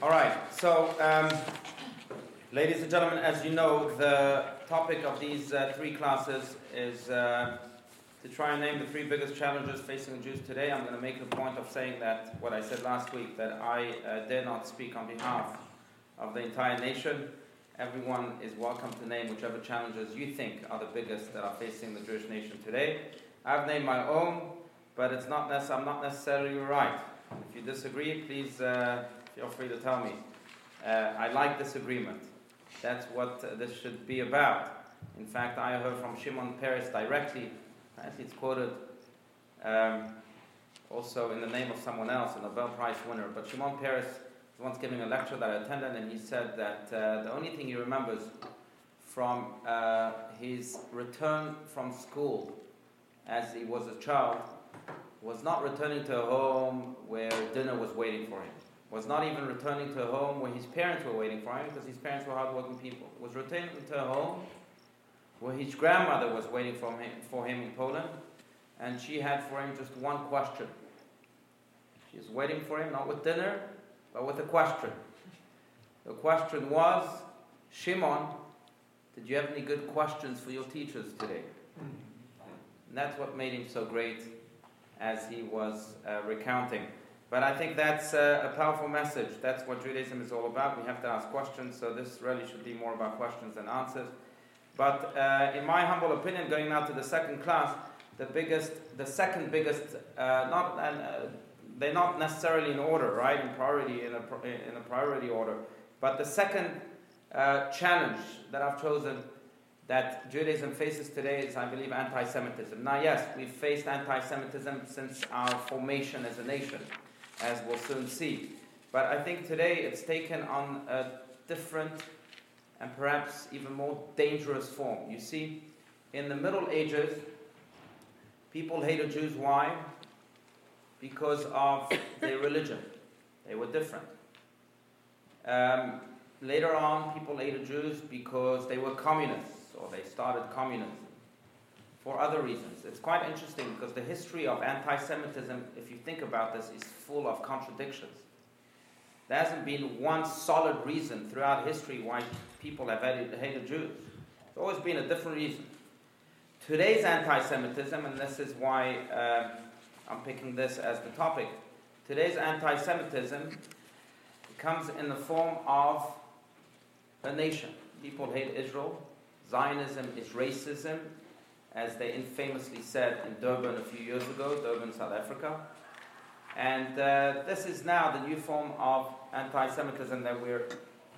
All right. So, um, ladies and gentlemen, as you know, the topic of these uh, three classes is uh, to try and name the three biggest challenges facing the Jews today. I'm going to make the point of saying that what I said last week that I uh, dare not speak on behalf of the entire nation. Everyone is welcome to name whichever challenges you think are the biggest that are facing the Jewish nation today. I've named my own, but it's not nec- I'm not necessarily right. If you disagree, please uh, feel free to tell me. Uh, I like this agreement. That's what uh, this should be about. In fact, I heard from Shimon Peres directly, as it's quoted um, also in the name of someone else, a Nobel Prize winner, but Shimon Peres was once giving a lecture that I attended, and he said that uh, the only thing he remembers from uh, his return from school as he was a child was not returning to a home where dinner was waiting for him. Was not even returning to a home where his parents were waiting for him because his parents were hardworking people. Was returning to a home where his grandmother was waiting for him, for him in Poland and she had for him just one question. She waiting for him not with dinner but with a question. The question was, Shimon, did you have any good questions for your teachers today? And that's what made him so great as he was uh, recounting. But I think that's uh, a powerful message. That's what Judaism is all about. We have to ask questions, so this really should be more about questions than answers. But uh, in my humble opinion, going now to the second class, the biggest, the second biggest, uh, not uh, they're not necessarily in order, right? In priority, in a, in a priority order. But the second uh, challenge that I've chosen that Judaism faces today is, I believe, anti Semitism. Now, yes, we've faced anti Semitism since our formation as a nation, as we'll soon see. But I think today it's taken on a different and perhaps even more dangerous form. You see, in the Middle Ages, people hated Jews. Why? Because of their religion, they were different. Um, later on, people hated Jews because they were communists or they started communism for other reasons. It's quite interesting because the history of anti Semitism, if you think about this, is full of contradictions. There hasn't been one solid reason throughout history why people have hated, hated Jews. It's always been a different reason. Today's anti Semitism, and this is why uh, I'm picking this as the topic, today's anti Semitism comes in the form of a nation. People hate Israel, Zionism is racism, as they infamously said in Durban a few years ago, Durban, South Africa. And uh, this is now the new form of anti Semitism that we're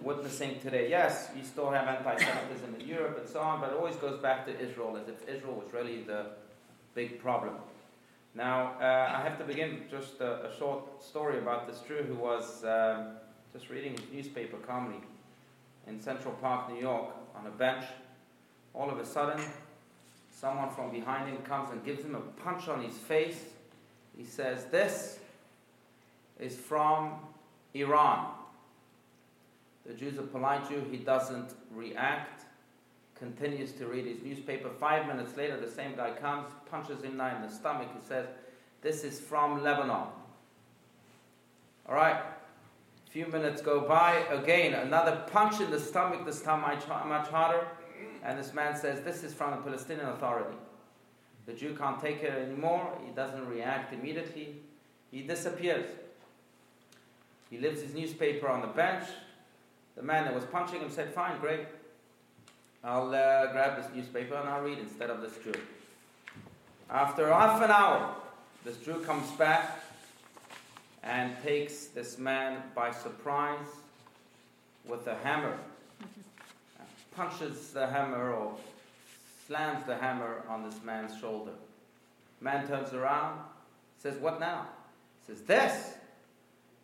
witnessing today. Yes, we still have anti Semitism in Europe and so on, but it always goes back to Israel as if Israel was really the big problem. Now, uh, I have to begin just a, a, short story about this Jew who was um, just reading his newspaper calmly in Central Park, New York, on a bench all of a sudden, someone from behind him comes and gives him a punch on his face. He says, This is from Iran. The Jew's a polite Jew, he doesn't react, continues to read his newspaper. Five minutes later, the same guy comes, punches him now in the stomach. He says, This is from Lebanon. All right. A few minutes go by, again, another punch in the stomach, this time much, much harder. And this man says, This is from the Palestinian Authority. The Jew can't take it anymore. He doesn't react immediately. He disappears. He leaves his newspaper on the bench. The man that was punching him said, Fine, great. I'll uh, grab this newspaper and I'll read instead of this Jew. After half an hour, this Jew comes back and takes this man by surprise with a hammer punches the hammer or slams the hammer on this man's shoulder. Man turns around, says, What now? Says, This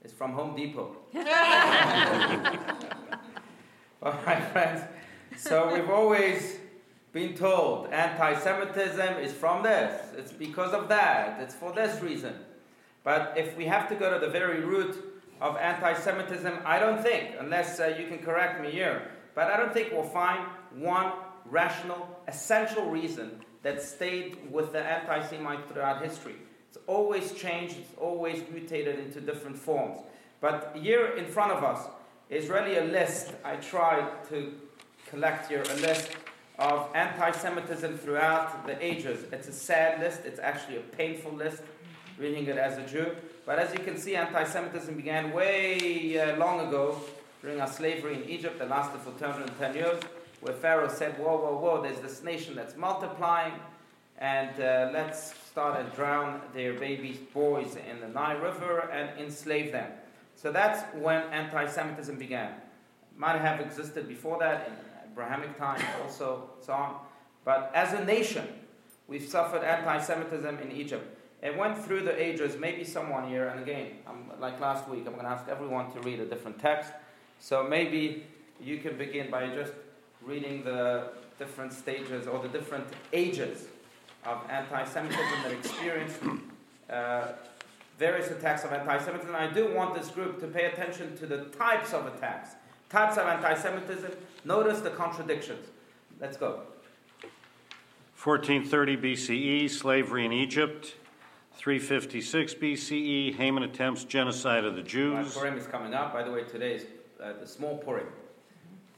is from Home Depot. All right, friends. So we've always been told anti Semitism is from this, it's because of that, it's for this reason. But if we have to go to the very root of anti Semitism, I don't think, unless uh, you can correct me here, but I don't think we'll find one rational, essential reason that stayed with the anti Semite throughout history. It's always changed, it's always mutated into different forms. But here in front of us is really a list. I tried to collect here a list of anti Semitism throughout the ages. It's a sad list, it's actually a painful list, reading it as a Jew. But as you can see, anti Semitism began way uh, long ago during our slavery in Egypt that lasted for 210 years, where Pharaoh said, Whoa, whoa, whoa, there's this nation that's multiplying, and uh, let's start and drown their baby boys in the Nile River and enslave them. So that's when anti Semitism began. Might have existed before that in Abrahamic times, also, so on. But as a nation, we've suffered anti Semitism in Egypt. It went through the ages, maybe someone here, and again, I'm, like last week, I'm going to ask everyone to read a different text. So maybe you can begin by just reading the different stages or the different ages of anti Semitism that experienced uh, various attacks of anti Semitism. I do want this group to pay attention to the types of attacks, types of anti Semitism. Notice the contradictions. Let's go. 1430 BCE, slavery in Egypt. 356 BCE, Haman attempts genocide of the Jews. Purim is coming up. By the way, today is uh, the small Purim.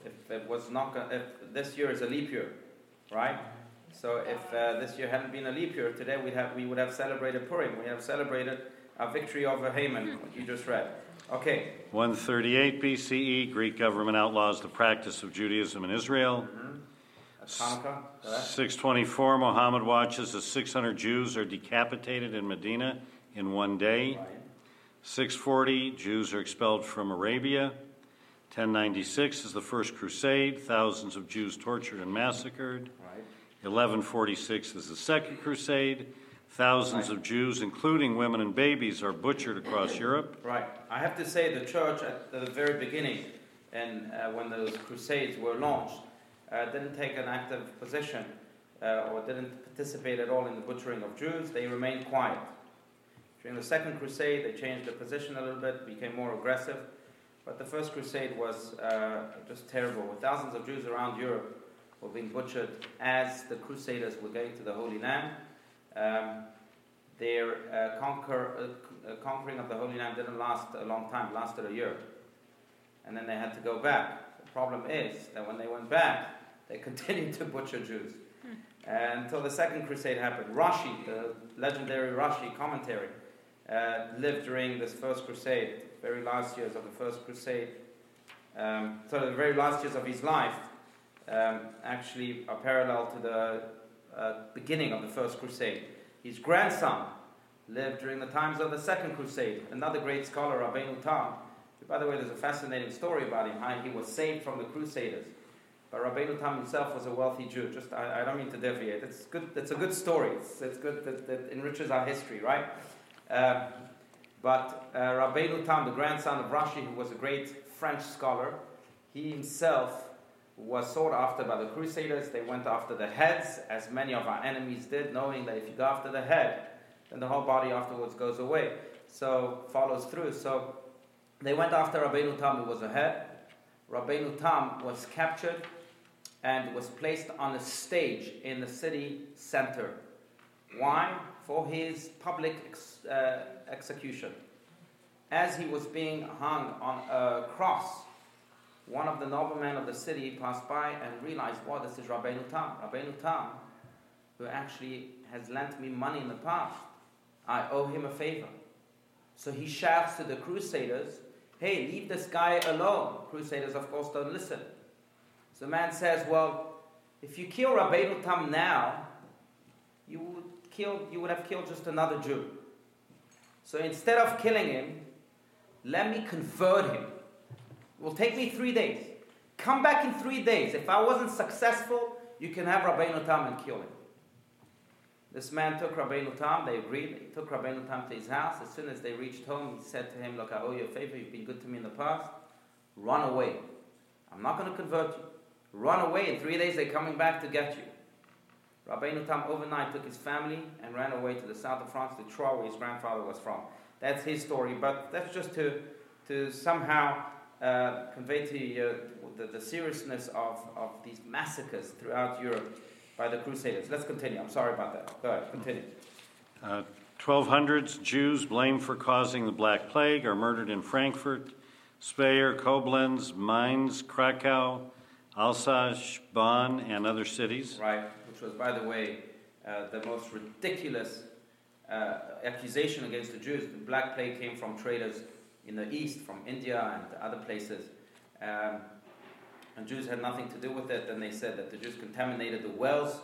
If it was not, if this year is a leap year, right? So if uh, this year hadn't been a leap year, today we'd have, we would have celebrated Purim. We have celebrated our victory over Haman, what you just read. Okay. 138 BCE, Greek government outlaws the practice of Judaism in Israel. Mm-hmm. Hanukkah. 624, Muhammad watches as 600 Jews are decapitated in Medina in one day. Right. 640, Jews are expelled from Arabia. 1096 is the First Crusade, thousands of Jews tortured and massacred. Right. 1146 is the Second Crusade, thousands Right. of Jews, including women and babies, are butchered across Europe. Right. I have to say, the church at the very beginning, and uh, when those crusades were launched, uh, didn't take an active position uh, or didn't participate at all in the butchering of Jews. They remained quiet. During the Second Crusade, they changed their position a little bit, became more aggressive. But the First Crusade was uh, just terrible. With thousands of Jews around Europe were being butchered as the Crusaders were going to the Holy Land. Um, their uh, conquer, uh, uh, conquering of the Holy Land didn't last a long time, it lasted a year. And then they had to go back. The problem is that when they went back, they continued to butcher Jews. until the Second Crusade happened. Rashi, the legendary Rashi commentary, uh, lived during this First Crusade, very last years of the First Crusade. Um, so the very last years of his life um, actually are parallel to the uh, beginning of the First Crusade. His grandson lived during the times of the Second Crusade. Another great scholar, Rabbeinu Tam. By the way, there's a fascinating story about him, how he was saved from the Crusaders. But Rabbeinu Tam himself was a wealthy Jew. Just, I, I don't mean to deviate. It's good. It's a good story. It's, it's good that, enriches our history, right? Um, but uh, Rabbeinu Tam, the grandson of Rashi, who was a great French scholar, he himself was sought after by the Crusaders. They went after the heads, as many of our enemies did, knowing that if you go after the head, then the whole body afterwards goes away. So follows through. So they went after Rabbeinu Tam, who was a head. Rabbeinu Tam was captured and was placed on a stage in the city center. Why? For his public ex- uh, execution. As he was being hung on a cross, one of the noblemen of the city passed by and realized, wow, this is Rabbeinu Tam. Rabbeinu Tam, who actually has lent me money in the past. I owe him a favor. So he shouts to the crusaders, hey, leave this guy alone. Crusaders, of course, don't listen. So the man says, well, if you kill Rabbeinu Tam now, you would, kill, you would have killed just another Jew. So instead of killing him, let me convert him. It will take me three days. Come back in three days. If I wasn't successful, you can have Rabbeinu Tam and kill him. This man took Rabbeinu Tam, they agreed. He took Rabbeinu Tam to his house. As soon as they reached home, he said to him, Look, I owe you a favor. You've been good to me in the past. Run away. I'm not going to convert you. Run away. In three days, they're coming back to get you. Rabbeinu Tam overnight took his family and ran away to the south of France, to Troyes, where his grandfather was from. That's his story, but that's just to, to somehow uh, convey to you the, the seriousness of, of these massacres throughout Europe by the Crusaders. Let's continue. I'm sorry about that. Go ahead, continue. Uh, 1200s, Jews blamed for causing the Black Plague are murdered in Frankfurt, Speyer, Koblenz, Mainz, Krakow, Alsace, Bonn, and other cities. Right, which was, by the way, uh, the most ridiculous uh, accusation against the Jews. The Black Plague came from traders in the east, from India and other places. Um, and Jews had nothing to do with it. And they said that the Jews contaminated the wells,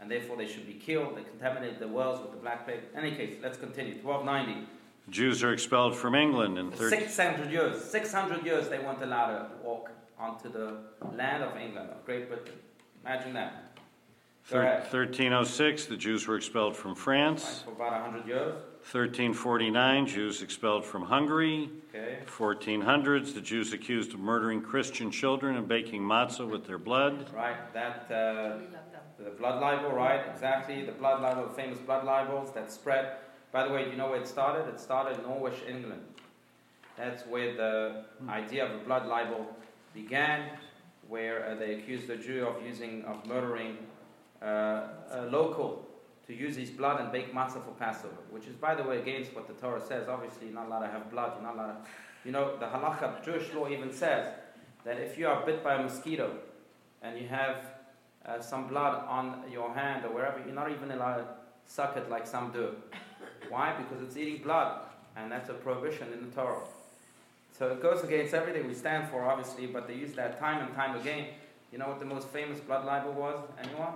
and therefore they should be killed. They contaminated the wells with the Black Plague. In any case, let's continue. 1290. Jews are expelled from England in 13. 600 years. 600 years they weren't allowed to walk onto the land of England, of Great Britain. Imagine that. Go 1306, the Jews were expelled from France. for about 100 years. 1349, Jews expelled from Hungary. Okay. 1400s, the Jews accused of murdering Christian children and baking matzah with their blood. Right, that, uh, the blood libel, right, exactly, the blood libel, the famous blood libels that spread. By the way, do you know where it started? It started in Norwich, England. That's where the idea of a blood libel began, where uh, they accused the Jew of using, of murdering uh, local to use his blood and bake matzah for Passover, which is, by the way, against what the Torah says. Obviously, you're not allowed to have blood. You're not allowed to, you know, the halacha, Jewish law even says that if you are bit by a mosquito and you have uh, some blood on your hand or wherever, you're not even allowed to suck it like some do. Why? Because it's eating blood, and that's a prohibition in the Torah. So it goes against everything we stand for, obviously, but they use that time and time again. You know what the most famous blood libel was? Anyone?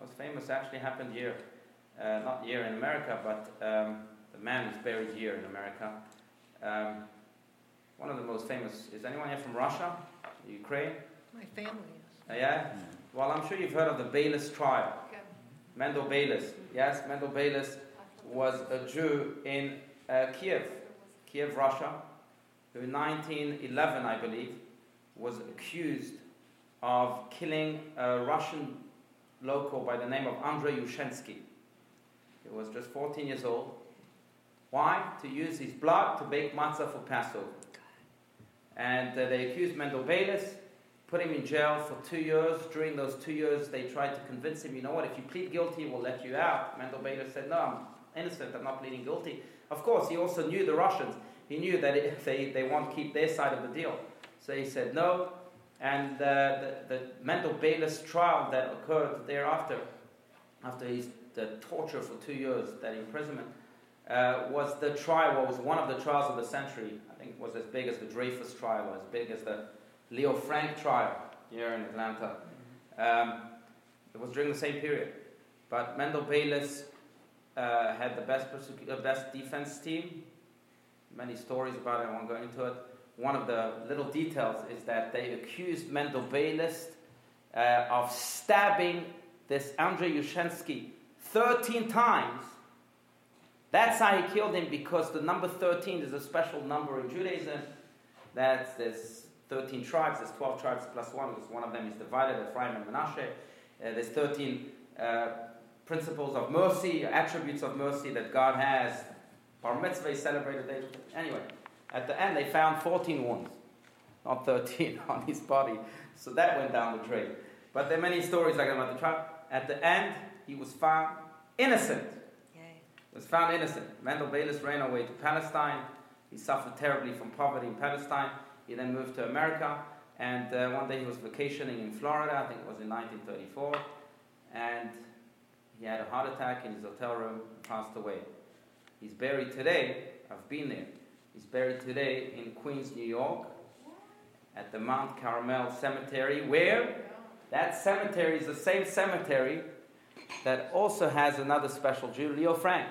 Most famous actually happened here. Uh, not here in America, but um, the man is buried here in America. Um, one of the most famous, is anyone here from Russia? Ukraine? My family is. Uh, yeah? Well, I'm sure you've heard of the Beilis trial. Yeah. Mendel Beilis. Yes, Mendel Beilis was a Jew in uh, Kiev, Kiev, Russia, who in 1911, I believe, was accused of killing a Russian local by the name of Andrei Yushchinsky. He was just 14 years old. Why? To use his blood to bake matzah for Passover. And uh, they accused Mendel Beilis, put him in jail for two years. During those two years, they tried to convince him, you know what, if you plead guilty, we'll let you out. Mendel Beilis said, no, I'm innocent, I'm not pleading guilty. Of course, he also knew the Russians. He knew that they, they won't keep their side of the deal. So he said no. And uh, the, the Mendel Beilis trial that occurred thereafter, after his the torture for two years, that imprisonment, uh, was the trial, was one of the trials of the century. I think it was as big as the Dreyfus trial, or as big as the Leo Frank trial here in Atlanta. Um, it was during the same period. But Mendel Beilis uh, had the best, persecu- uh, best defense team. Many stories about it, I won't go into it. One of the little details is that they accused Mendel Beilis uh, of stabbing this Andrei Yushchinsky 13 times. That's how he killed him because the number 13 is a special number in Judaism. That's there's 13 tribes, there's 12 tribes plus one, because one of them is divided, Ephraim and Manasseh. Uh, there's 13 uh, principles of mercy, attributes of mercy that God has. Bar mitzvah is celebrated. Anyway, at the end they found 14 wounds, not 13 on his body. So that went down the drain. But there are many stories like about the trial. At the end, he was found innocent. Yay. Was found innocent. Mendel Beilis ran away to Palestine. He suffered terribly from poverty in Palestine. He then moved to America. And uh, one day he was vacationing in Florida. I think it was in 1934. And he had a heart attack in his hotel room and passed away. He's buried today. I've been there. He's buried today in Queens, New York, at the Mount Carmel Cemetery, where that cemetery is the same cemetery that also has another special Jew, Leo Frank.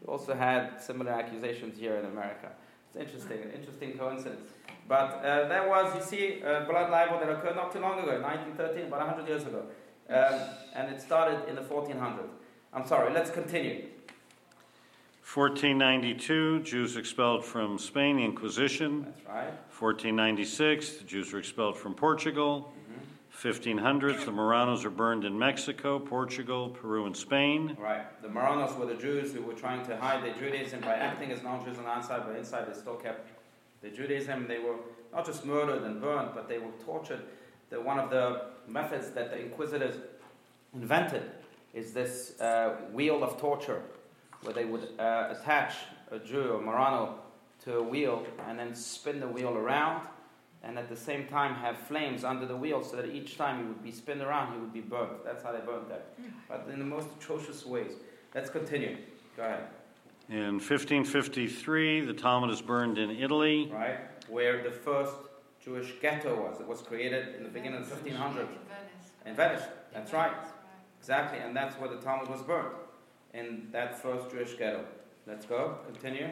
He also had similar accusations here in America. It's interesting, an interesting coincidence. But uh, that was, you see, a blood libel that occurred not too long ago, 1913, about 100 years ago. Um, and it started in the 1400s. I'm sorry, let's continue. 1492, Jews expelled from Spain, Inquisition. That's right. 1496, the Jews were expelled from Portugal. Mhm. 1500s, the Marranos are burned in Mexico, Portugal, Peru, and Spain. Right. The Marranos were the Jews who were trying to hide their Judaism by acting as non-Jews on the outside, but inside they still kept their Judaism. They were not just murdered and burned, but they were tortured. The, one of the methods that the inquisitors invented is this uh, wheel of torture, where they would uh, attach a Jew or Marrano to a wheel and then spin the wheel around, and at the same time have flames under the wheel so that each time he would be spun around, he would be burnt. That's how they burnt that. But in the most atrocious ways. Let's continue. Go ahead. In 1553, the Talmud is burned in Italy. Right? Where the first Jewish ghetto was. It was created in the beginning of the 1500s. In Venice. That's right. Exactly. And that's where the Talmud was burnt. In that first Jewish ghetto. Let's go. Continue.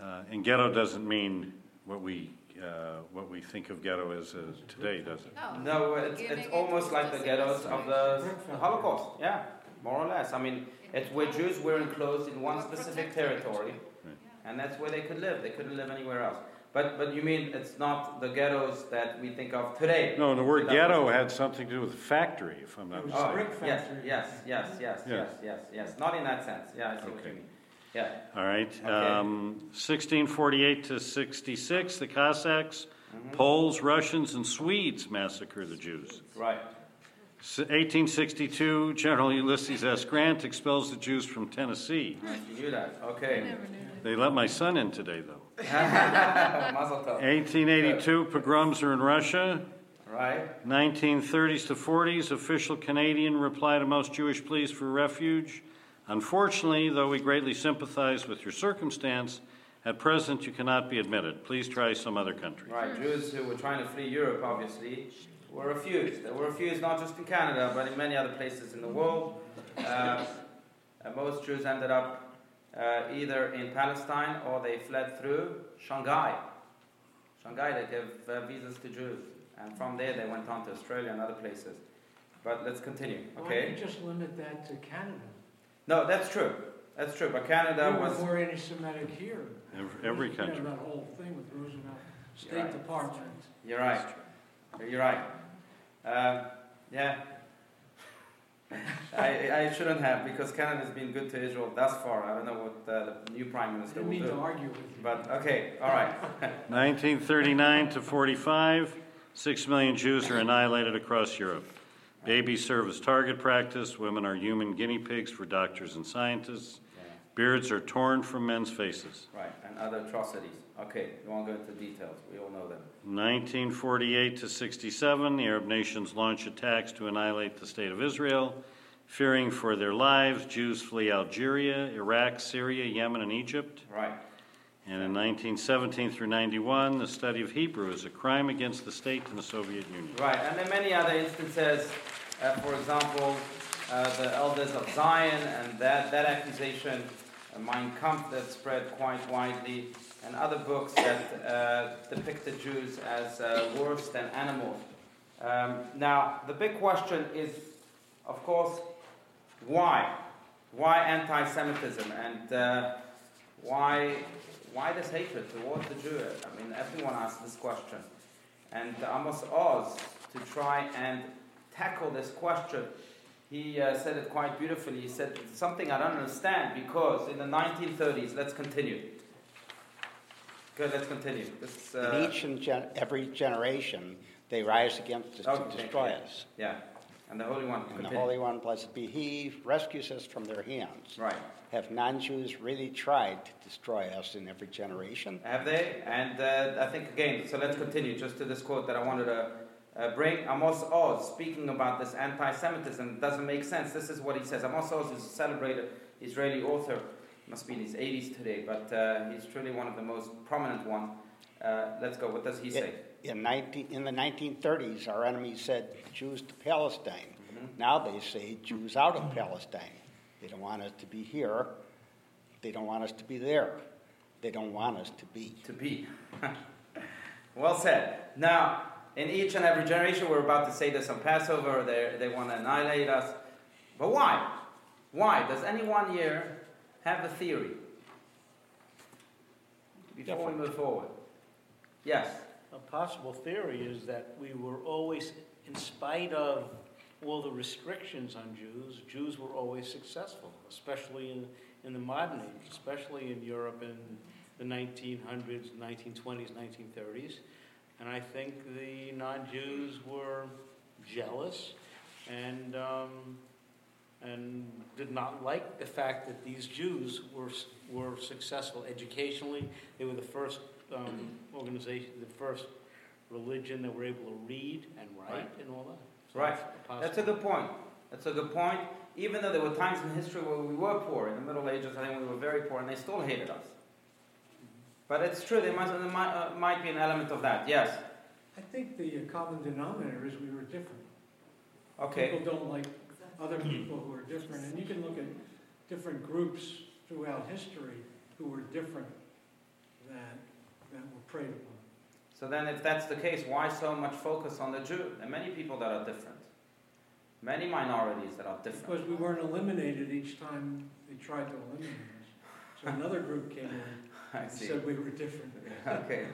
Uh, and ghetto doesn't mean what we, uh, what we think of ghetto as uh, today, does it? No, it's, it's almost like the ghettos of the Holocaust. Yeah, more or less. I mean, it's where Jews were enclosed in one specific territory, and that's where they could live. They couldn't live anywhere else. But, but you mean it's not the ghettos that we think of today? No, the word ghetto had something to do with factory, if I'm not It mistaken. Oh, brick yes, factory. yes, yes, yes, Yeah. yes, yes, yes. Not in that sense. Yeah, I see what Okay. you mean. Yeah. All right. Okay. Um, 1648 to 66, the Cossacks, Mhm. Poles, Russians, and Swedes massacre the Jews. Right. 1862, General Ulysses S. Grant expels the Jews from Tennessee. You knew that. I Okay. never knew that. They let my son in today, though. Mazel tov. 1882, pogroms are in Russia. Right. 1930s to 40s, official Canadian reply to most Jewish pleas for refuge. Unfortunately, though we greatly sympathize with your circumstance, at present you cannot be admitted. Please try some other country. Right, Jews who were trying to flee Europe, obviously, were refused. They were refused not just in Canada, but in many other places in the world. Uh, and most Jews ended up uh, either in Palestine or they fled through Shanghai. Shanghai, they gave uh, visas to Jews. And from there, they went on to Australia and other places. But let's continue, Why okay? don't you just limit that to Canada? No, that's true. That's true. But Canada We were was. more anti-Semitic here. Ev- Every You know, country. That whole thing with Roosevelt, State Right. Department. You're right. You're right. Uh, yeah. I, I shouldn't have because Canada's been good to Israel thus far. I don't know what uh, the new prime I minister didn't will mean to argue with you. But okay, all right. 1939 to 45, 6 million Jews are annihilated across Europe. Babies serve as target practice. Women are human guinea pigs for doctors and scientists. Beards are torn from men's faces. right, and other atrocities. Okay, you won't go into details. We all know them. 1948 to 67, the Arab nations launch attacks to annihilate the state of Israel. Fearing for their lives, Jews flee Algeria, Iraq, Syria, Yemen, and Egypt. Right. And in 1917 through 91, the study of Hebrew is a crime against the state in the Soviet Union. Right, and then many other instances. Uh, for example, uh, the elders of Zion and that, that accusation, uh, Mein Kampf, that spread quite widely, and other books that uh, depict the Jews as uh, worse than animals. Um, now, the big question is, of course, why? Why anti Semitism? And uh, why, why this hatred towards the Jew? I mean, everyone asks this question. And Amos Oz, to try and tackle this question, he uh, said it quite beautifully. He said, something I don't understand because in the 1930s, let's continue. Good, let's continue. This, In uh, each and gen- every generation, they rise against us Okay, to destroy us. yeah, and the Holy One, And the. Holy One, blessed be He, rescues us from their hands. Right. Have non-Jews really tried to destroy us in every generation? Have they? And uh, I think again, so let's continue just to this quote that I wanted to uh, bring. Amos Oz speaking about this anti Semitism doesn't make sense. This is what he says. Amos Oz is a celebrated Israeli author, must be in his 80s today, but uh, he's truly one of the most prominent ones. Uh, let's go. What does he say? In, 19, in the 1930s, our enemies said Jews to Palestine. Mhm. Now they say Jews out of Palestine. They don't want us to be here. They don't want us to be there. They don't want us to be. To be. well said. Now, in each and every generation, we're about to say this on Passover, they, they want to annihilate us. But why? Why? Does anyone here have a theory? Before we move forward. Yes. A possible theory is that we were always, in spite of all the restrictions on Jews, Jews were always successful, especially in, in the modern age, especially in Europe in the 1900s, 1920s, 1930s. And I think the non-Jews were jealous and um, and did not like the fact that these Jews were, were successful educationally. They were the first um, organization, the first religion that were able to read and write Right. and all that. So Right. it's That's a good point. That's a good point. Even though there were times in history where we were poor, in the Middle Ages, I think we were very poor, and they still hated us. But it's true, there might, there might, uh, might be an element of that, yes. I think the common denominator is we were different. Okay, People don't like other hmm. people who are different, and you can look at different groups throughout history who were different that, that were preyed upon. so then if that's the case, why so much focus on the Jew? There are many people that are different. Many minorities that are different. Because we weren't eliminated each time they tried to eliminate us. So another group came in I and see. said we were different. Okay,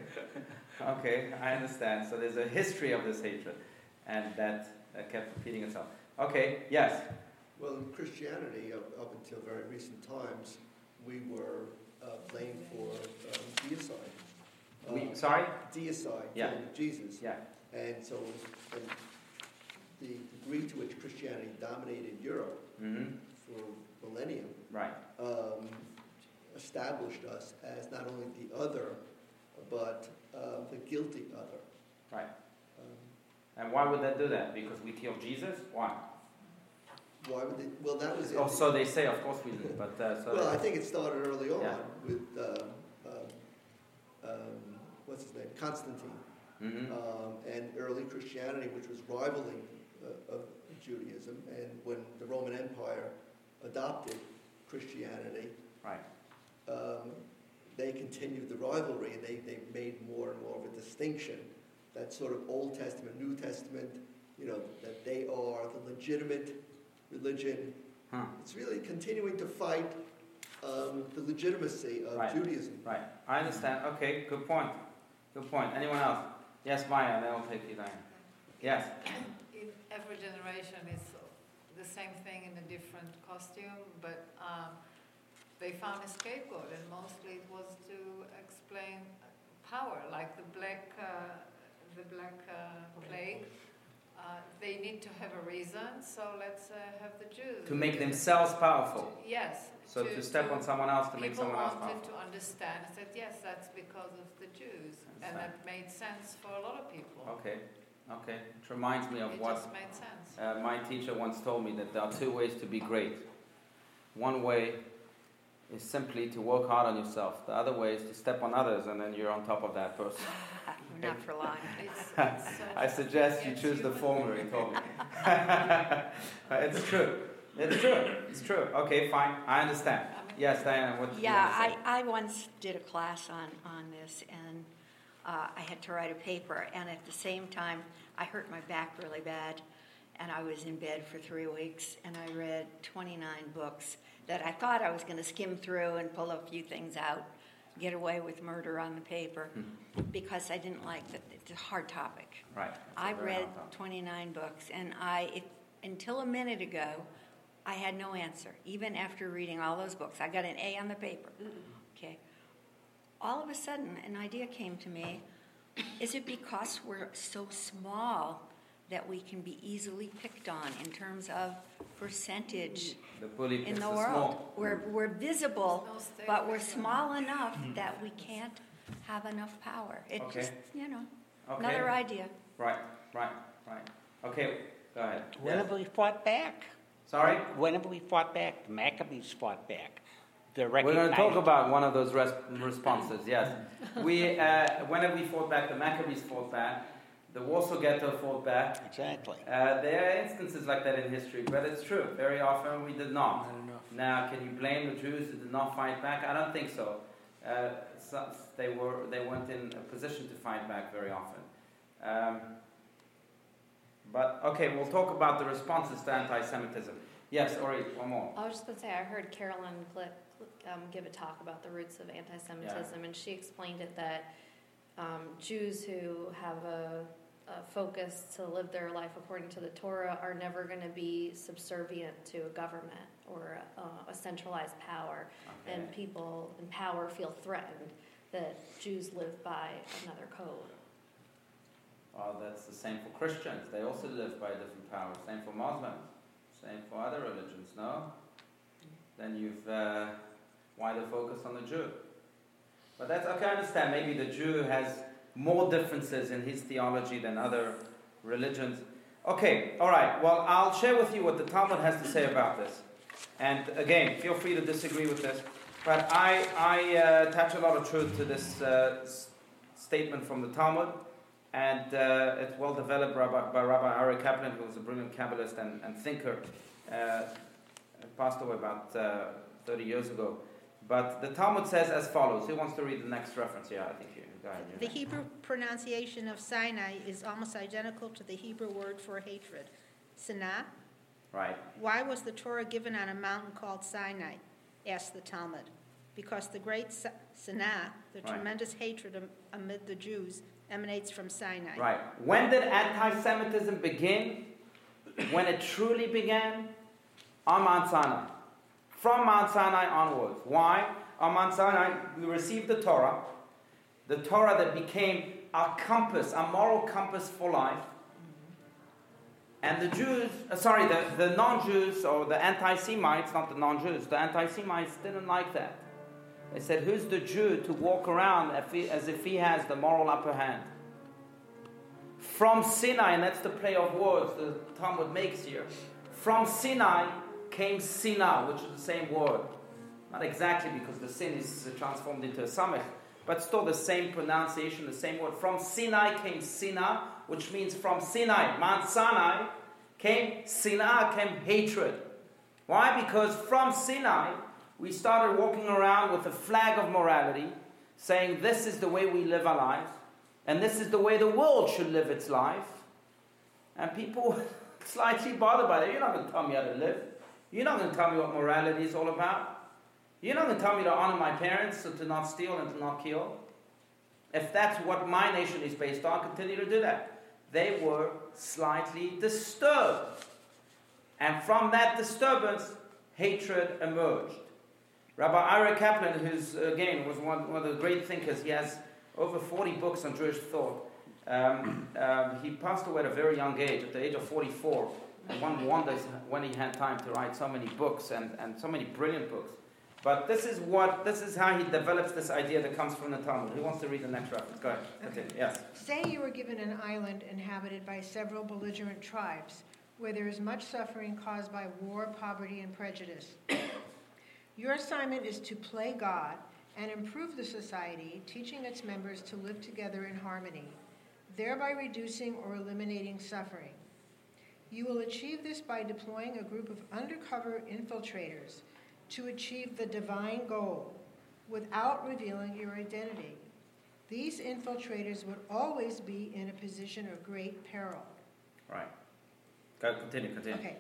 okay, I understand. So there's a history of this hatred, and that, that kept repeating itself. Okay, yes, Well, in Christianity, up, up until very recent times, we were uh, blamed for um, deicide. Uh, we, sorry? deicide, Yeah. Jesus. Yeah, And so it was, and the degree to which Christianity dominated Europe mm-hmm, for millennium right, um, established us as not only the other, but uh, the guilty other. right. And why would that do that? Because we killed Jesus? Why? why would they? Well, that was it. Oh, so they say, of course we did, but, uh, so. Well, I think it started early on Yeah. with, um, um, um, what's his name, Constantine, Mhm. um, and early Christianity, which was rivaling uh, of Judaism. And when the Roman Empire adopted Christianity, Right, um, they continued the rivalry and they, they made more and more of a distinction. That sort of Old Testament, New Testament, you know, that they are the legitimate religion huh, it's really continuing to fight um, the legitimacy of Right. Judaism. right. I understand. Okay, good point. Good point. Anyone else? Yes, Maya, then I'll take you, Diane. Yes, In every generation is the same thing in a different costume, but um, they found a scapegoat, and mostly it was to explain power, like the black, uh, the black uh, plague. Uh, they need to have a reason, so let's uh, have the Jews. to make themselves powerful. Yes. So to step on someone else to make someone else powerful. People wanted to understand. I said, yes, that's because of the Jews, and that made sense for a lot of people. Okay, okay. It reminds me of It what just made sense. uh, my teacher once told me that there are two ways to be great. One way is simply to work hard on yourself. The other way is to step on others and then you're on top of that person. Not for long. It's, it's, I suggest you choose the former, he told me. it's true. It's true. It's true. Okay, fine. I understand. I mean, Yes, Diana, what Yeah, want to say? I, I once did a class on, on this, and uh, I had to write a paper, and at the same time, I hurt my back really bad, and I was in bed for three weeks, and I read 29 books that I thought I was going to skim through and pull a few things out, get away with murder on the paper, hmm. because I didn't like that. It's a hard topic. Right. It's a I very read 29 books, and I, if, until a minute ago, I had no answer, even after reading all those books. I got an A on the paper. Okay. All of a sudden, an idea came to me. Is it because we're so small that we can be easily picked on in terms of percentage mm. The in the the world? small. We're, mm. we're visible, no but we're small enough mm. that we can't have enough power. It Okay. just, you know, Okay. another idea. Right, right, right. Okay, go ahead. When Yes. we fought back? Sorry? When have we fought back? The Maccabees fought back. We're going to talk about one of those res- responses, yes. We, uh, when have we fought back? The Maccabees fought back. The Warsaw Ghetto fought back. Exactly. Uh, there are instances like that in history, but it's true. Very often we did not. Not enough. Now, can you blame the Jews who did not fight back? I don't think so. Uh, so they, were, they weren't in a position to fight back very often. Um, but, okay, we'll talk about the responses to anti Semitism. Yes, Ori, one more. I was just going to say, I heard Caroline Glick um, give a talk about the roots of anti Semitism, and she explained it that um, Jews who have a, a focus to live their life according to the Torah are never going to be subservient to a government or a, a centralized power. Okay. And people in power feel threatened that Jews live by another code. Well, that's the same for Christians. They also live by a different powers. Same for Muslims. Same for other religions, no? Then you've uh, wider focus on the Jew. But that's okay, I understand. Maybe the Jew has more differences in his theology than other religions. Okay, all right. Well, I'll share with you what the Talmud has to say about this. And again, feel free to disagree with this. But I, I uh, attach a lot of truth to this uh, statement from the Talmud. And uh, it's well developed by, by Rabbi Aryeh Kaplan, who was a brilliant Kabbalist and, and thinker. Uh, passed away about uh, 30 years ago. But the Talmud says as follows. Who wants to read the next reference? Yeah, I think. The Hebrew pronunciation of Sinai is almost identical to the Hebrew word for hatred, Sinah. Right. Why was the Torah given on a mountain called Sinai? asked the Talmud. Because the great Si- Sinah, the Right. tremendous hatred am- amid the Jews, emanates from Sinai. Right. When did anti Semitism begin? when it truly began? On Mount Sinai. From Mount Sinai onwards. Why? On Mount Sinai, we received the Torah, the Torah that became our compass, our moral compass for life. And the Jews, uh, sorry, the, the non Jews or the anti Semites, not the non Jews, the anti Semites didn't like that. They said, Who's the Jew to walk around as if he- has the moral upper hand? From Sinai, and that's the play of words the Talmud makes here. From Sinai came Sinah, which is the same word. Not exactly because the sin is transformed into a samech, but still the same pronunciation, the same word. From Sinai came Sinah, which means from Sinai, Mount Sinai, came Sinah, came hatred. Why? Because from Sinai, we started walking around with a flag of morality, saying this is the way we live our lives, and this is the way the world should live its life. And people slightly bothered by that. You're not going to tell me how to live. You're not going to tell me what morality is all about. You're not going to tell me to honor my parents, so to not steal and to not kill. If that's what my nation is based on, continue to do that. They were slightly disturbed. And from that disturbance, hatred emerged. Rabbi Aryeh Kaplan, who's again was one, one of the great thinkers, he has over 40 books on Jewish thought. Um, um, he passed away at a very young age, at the age of 44. And one wonders when he had time to write so many books and, and so many brilliant books. But this is what this is how he develops this idea that comes from the Talmud. Who wants to read the next reference? Go ahead. Continue. Yes. Say you were given an island inhabited by several belligerent tribes, where there is much suffering caused by war, poverty, and prejudice. Your assignment is to play God and improve the society, teaching its members to live together in harmony, thereby reducing or eliminating suffering. You will achieve this by deploying a group of undercover infiltrators to achieve the divine goal without revealing your identity. These infiltrators would always be in a position of great peril. Right. Go, continue. Continue. Okay.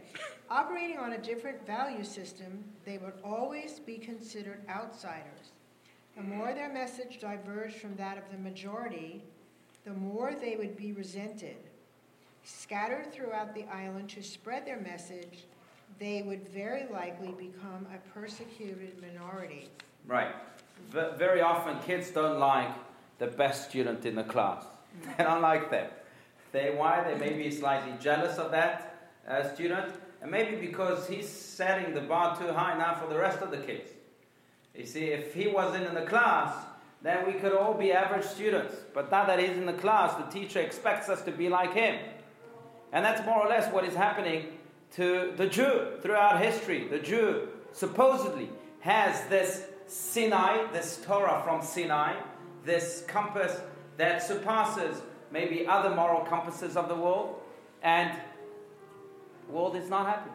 Operating on a different value system, they would always be considered outsiders. The more their message diverged from that of the majority, the more they would be resented. Scattered throughout the island to spread their message, they would very likely become a persecuted minority. Right. V- very often, kids don't like the best student in the class. They don't like them. They why? They may be slightly jealous of that uh, student, and maybe because he's setting the bar too high now for the rest of the kids. You see, if he wasn't in the class, then we could all be average students. But now that he's in the class, the teacher expects us to be like him. And that's more or less what is happening to the Jew throughout history. The Jew supposedly has this Sinai, this Torah from Sinai, this compass that surpasses maybe other moral compasses of the world, and the world is not happy.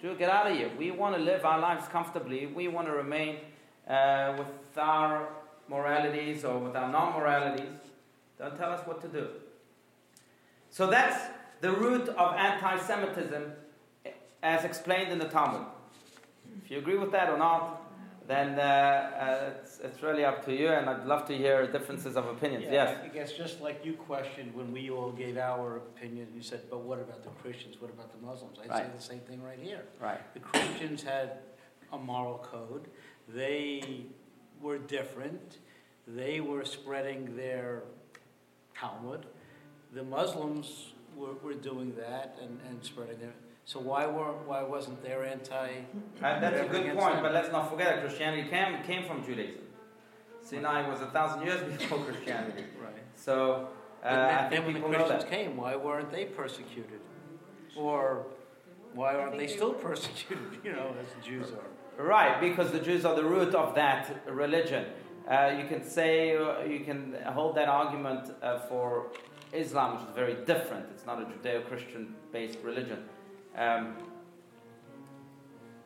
Jew, get out of here. We want to live our lives comfortably. We want to remain uh, with our moralities or with our non moralities. Don't tell us what to do. So that's the root of anti Semitism as explained in the Talmud. If you agree with that or not, then uh, uh, it's, it's really up to you, and I'd love to hear differences of opinions. Yeah, yes? I guess just like you questioned when we all gave our opinion, you said, but what about the Christians? What about the Muslims? I'd say the same thing right here. Right. The Christians had a moral code. They were different. They were spreading their Talmud. The Muslims were, were doing that and, and spreading their. So why weren't, why wasn't their anti? And that's a good point, them. but let's not forget that Christianity came, came from Judaism. Sinai was a thousand years before Christianity. Right. So uh, But I then, think then when the people know Christians that. came, why weren't they persecuted? Or why aren't they still persecuted, you know, as the Jews are? Right, because the Jews are the root of that religion. Uh, you can say, uh, you can hold that argument uh, for Islam, which is very different. It's not a Judeo Christian based religion. Um,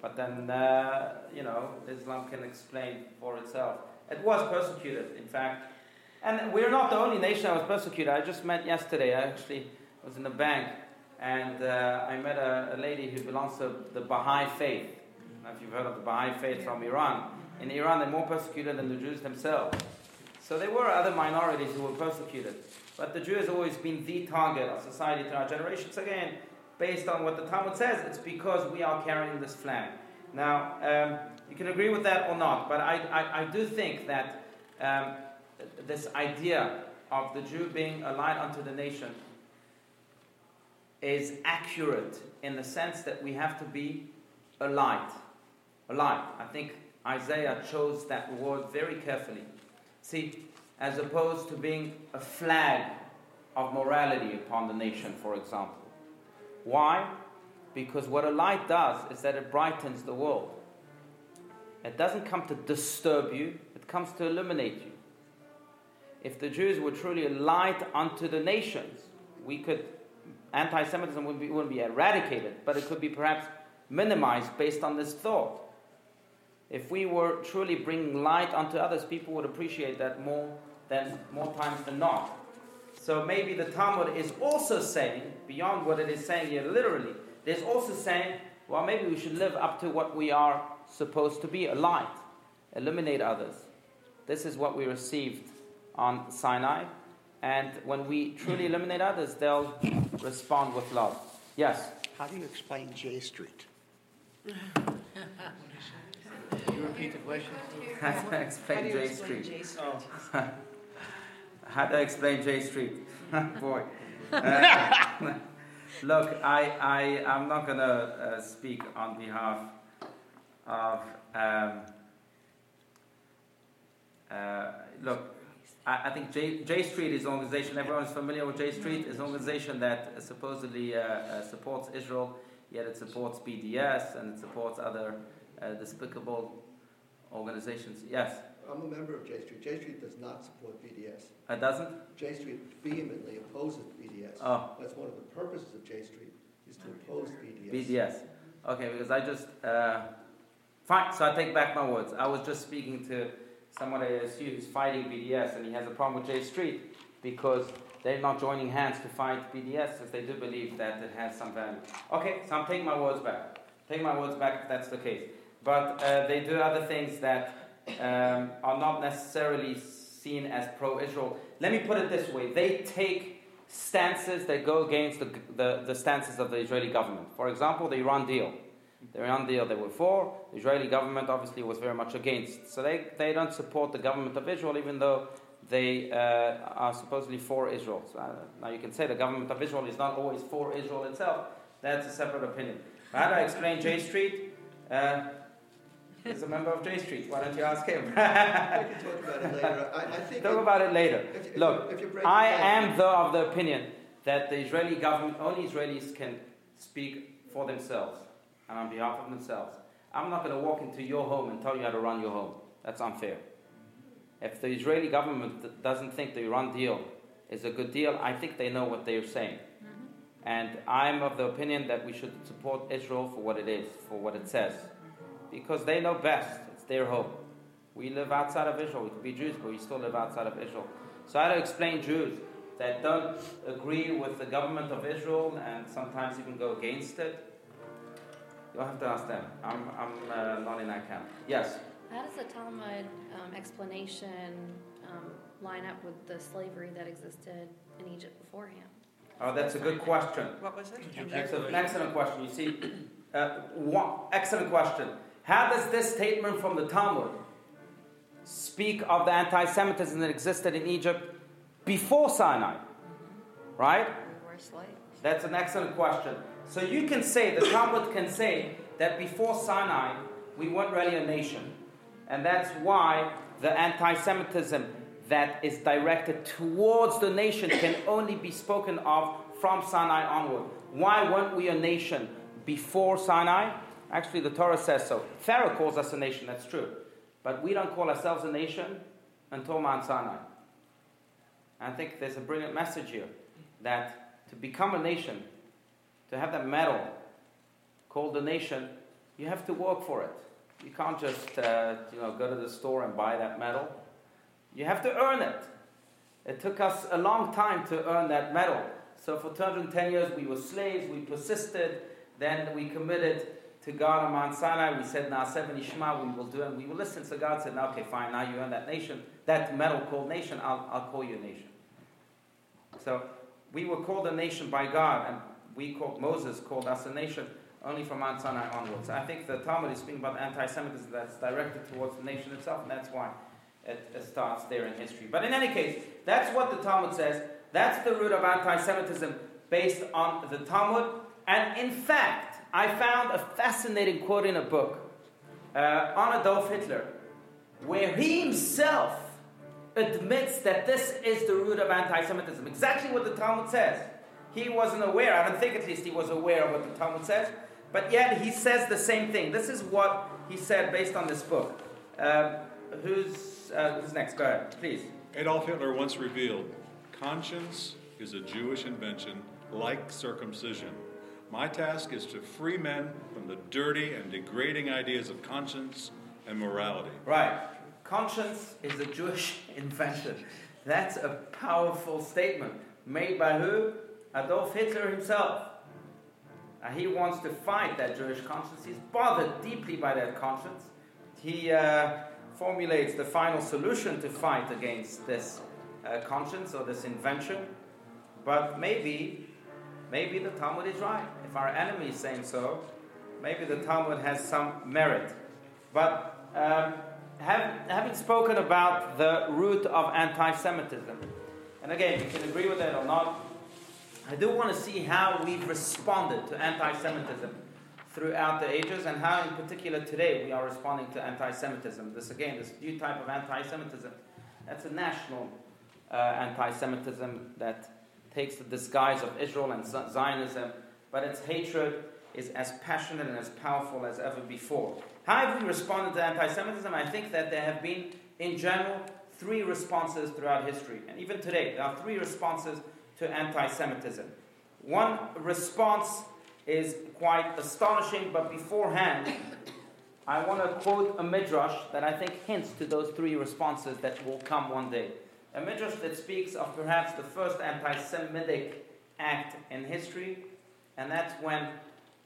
but then, uh, you know, Islam can explain for itself. It was persecuted, in fact. And we're not the only nation that was persecuted. I just met yesterday, I actually was in a bank, and uh, I met a, a lady who belongs to the Baha'i faith. If you've heard of the Baha'i faith from Iran. In Iran, they're more persecuted than the Jews themselves. So there were other minorities who were persecuted. But the Jew has always been the target of society throughout generations. Again, based on what the Talmud says, it's because we are carrying this flag. Now, um, you can agree with that or not, but I, I, I do think that um, this idea of the Jew being a light unto the nation is accurate in the sense that we have to be a light. A light. I think Isaiah chose that word very carefully. See, as opposed to being a flag of morality upon the nation, for example. Why? Because what a light does is that it brightens the world. It doesn't come to disturb you, it comes to illuminate you. If the Jews were truly a light unto the nations, we could, anti Semitism wouldn't be, wouldn't be eradicated, but it could be perhaps minimized based on this thought. If we were truly bringing light unto others, people would appreciate that more than more times than not. So maybe the Talmud is also saying, beyond what it is saying here literally, it is also saying, well, maybe we should live up to what we are supposed to be a light, illuminate others. This is what we received on Sinai. And when we truly illuminate others, they'll respond with love. Yes? How do you explain J Street? Can you repeat the question? How to explain J Street? Oh, How to explain J Street? Boy. Uh, look, I, I, I'm not going to uh, speak on behalf of. Um, uh, look, I, I think J, J Street is an organization, everyone's familiar with J Street, is an organization that supposedly uh, uh, supports Israel, yet it supports BDS and it supports other uh, despicable organizations. Yes, I'm a member of J Street. J Street does not support BDS. it doesn't? J Street vehemently opposes BDS. Oh. That's one of the purposes of J Street, is to oppose BDS. BDS. Okay, because I just. Uh, fine, so I take back my words. I was just speaking to someone I assume who's fighting BDS, and he has a problem with J Street because they're not joining hands to fight BDS since they do believe that it has some value. Okay, so I'm taking my words back. Take my words back if that's the case. But uh, they do other things that um, are not necessarily seen as pro Israel. Let me put it this way they take stances that go against the, the, the stances of the Israeli government. For example, the Iran deal. The Iran deal they were for, the Israeli government obviously was very much against. So they, they don't support the government of Israel, even though they uh, are supposedly for Israel. So, uh, now you can say the government of Israel is not always for Israel itself. That's a separate opinion. How do I explain J Street? Uh, he's a member of J Street. Why don't you ask him? We can talk about it later. I, I think. Talk it- about it later. if- if Look, if you break it I am though of the opinion that the Israeli government, only Israelis can speak for themselves and on behalf of themselves. I'm not going to walk into your home and tell you how to run your home. That's unfair. If the Israeli government doesn't think the Iran deal is a good deal, I think they know what they're saying. Mm-hmm. And I'm of the opinion that we should support Israel for what it is, for what it says. Because they know best. It's their home. We live outside of Israel. We could be Jews, but we still live outside of Israel. So I had to explain Jews that don't agree with the government of Israel and sometimes even go against it. You'll have to ask them. I'm, I'm uh, not in that camp. Yes? How does the Talmud um, explanation um, line up with the slavery that existed in Egypt beforehand? Oh, that's a good question. What was it? That's an excellent question. You see, uh, one, excellent question. How does this statement from the Talmud speak of the anti Semitism that existed in Egypt before Sinai? Right? That's an excellent question. So you can say, the Talmud can say, that before Sinai, we weren't really a nation. And that's why the anti Semitism that is directed towards the nation can only be spoken of from Sinai onward. Why weren't we a nation before Sinai? Actually, the Torah says so. Pharaoh calls us a nation, that's true. But we don't call ourselves a nation until Mount Sinai. I think there's a brilliant message here that to become a nation, to have that medal called a nation, you have to work for it. You can't just uh, you know, go to the store and buy that medal. You have to earn it. It took us a long time to earn that medal. So for 210 years we were slaves, we persisted, then we committed to God on Mount Sinai. We said, now 70 Shema, we will do, and we will listen. So God said, okay, fine, now you earn that nation, that metal called nation, I'll, I'll call you a nation. So we were called a nation by God, and we called, Moses called us a nation only from Mount Sinai onwards. I think the Talmud is speaking about anti-Semitism that's directed towards the nation itself, and that's why it, it starts there in history. But in any case, that's what the Talmud says. That's the root of anti-Semitism based on the Talmud. And in fact, I found a fascinating quote in a book uh, on Adolf Hitler, where he himself admits that this is the root of anti Semitism. Exactly what the Talmud says. He wasn't aware, I don't think at least he was aware of what the Talmud says, but yet he says the same thing. This is what he said based on this book. Uh, who's, uh, who's next? Go ahead, please. Adolf Hitler once revealed conscience is a Jewish invention like circumcision. My task is to free men from the dirty and degrading ideas of conscience and morality. Right. Conscience is a Jewish invention. That's a powerful statement made by who? Adolf Hitler himself. Uh, he wants to fight that Jewish conscience. He's bothered deeply by that conscience. He uh, formulates the final solution to fight against this uh, conscience or this invention. But maybe, maybe the Talmud is right. If our enemy is saying so, maybe the Talmud has some merit. But um, have, having spoken about the root of anti Semitism, and again, you can agree with it or not, I do want to see how we've responded to anti Semitism throughout the ages and how, in particular, today we are responding to anti Semitism. This, again, this new type of anti Semitism, that's a national uh, anti Semitism that takes the disguise of Israel and Zionism, but its hatred is as passionate and as powerful as ever before. How have we responded to anti Semitism? I think that there have been, in general, three responses throughout history. And even today, there are three responses to anti Semitism. One response is quite astonishing, but beforehand, I want to quote a midrash that I think hints to those three responses that will come one day. A midrash that speaks of perhaps the first anti Semitic act in history, and that's when,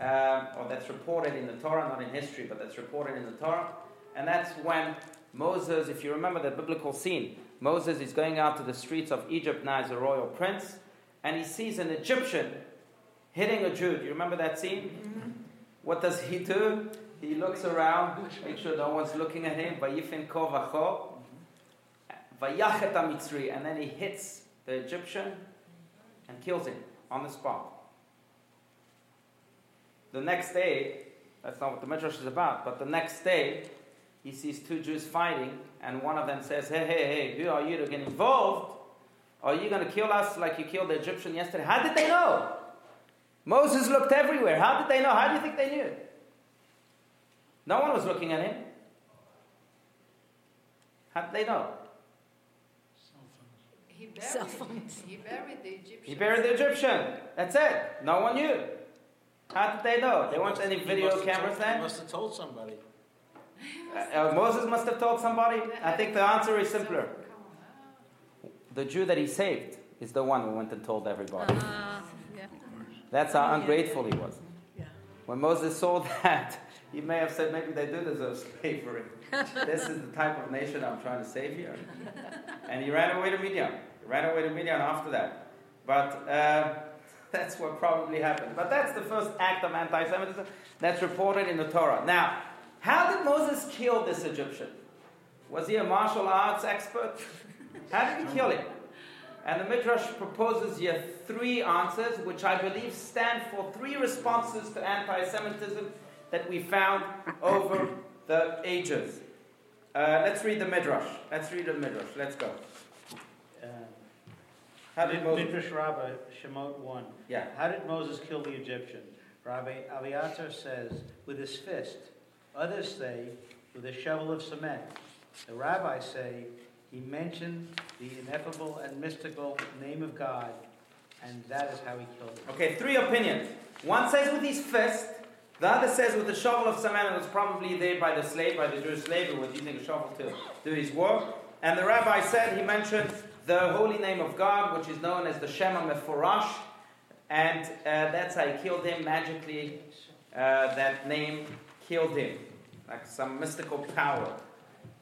uh, or that's reported in the Torah, not in history, but that's reported in the Torah, and that's when Moses, if you remember the biblical scene, Moses is going out to the streets of Egypt now as a royal prince, and he sees an Egyptian hitting a Jew. Do you remember that scene? Mm-hmm. What does he do? He looks around, make sure no one's looking at him. Vayifin ko vacho. Vayachet and then he hits the Egyptian and kills him on the spot. The next day, that's not what the Midrash is about, but the next day, he sees two Jews fighting, and one of them says, Hey, hey, hey, who are you to get involved? Are you going to kill us like you killed the Egyptian yesterday? How did they know? Moses looked everywhere. How did they know? How do you think they knew? No one was looking at him. How did they know? He buried, Cell phones. He buried the Egyptian. He buried the Egyptian. That's it. No one knew. How did they know? There weren't any video cameras then? He must have told somebody. Uh, uh, Moses must have told somebody. I think the answer is simpler. The Jew that he saved is the one who went and told everybody. Uh, yeah. That's how ungrateful he was. Yeah. When Moses saw that, he may have said, maybe they do deserve slavery. this is the type of nation I'm trying to save here. And he ran away to Midian. He ran away to Midian after that. But uh, that's what probably happened. But that's the first act of anti Semitism that's reported in the Torah. Now, how did Moses kill this Egyptian? Was he a martial arts expert? How did he kill him? And the Midrash proposes here three answers, which I believe stand for three responses to anti Semitism that we found over the ages. Uh, let's read the Midrash. Let's read the Midrash. Let's go. Uh, How did Moses? Midrash Rabbah, Shemot 1. Yeah. How did Moses kill the Egyptian? Rabbi Aviatar says, with his fist. Others say, with a shovel of cement. The rabbis say, he mentioned the ineffable and mystical name of God, and that is how he killed him. Okay, three opinions. One says with his fist, the other says with the shovel of cement, it was probably there by the slave, by the Jewish slave who was using a shovel to do his work. And the rabbi said he mentioned the holy name of God, which is known as the Shem Hameforash, and uh, that's how he killed him magically. Uh, that name killed him, like some mystical power.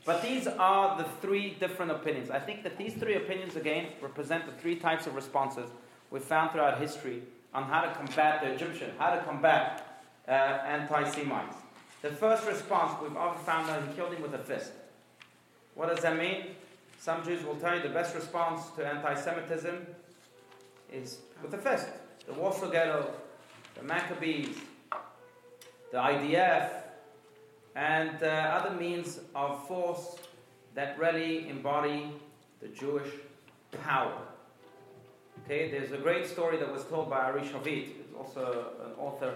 But these are the three different opinions. I think that these three opinions, again, represent the three types of responses we found throughout history on how to combat the Egyptian, how to combat uh, anti Semites. The first response, we've often found that he killed him with a fist. What does that mean? Some Jews will tell you the best response to anti Semitism is with the fist. The Warsaw Ghetto, the Maccabees, the IDF, and uh, other means of force that really embody the Jewish power. Okay, there's a great story that was told by Ari Shavit, who's also an author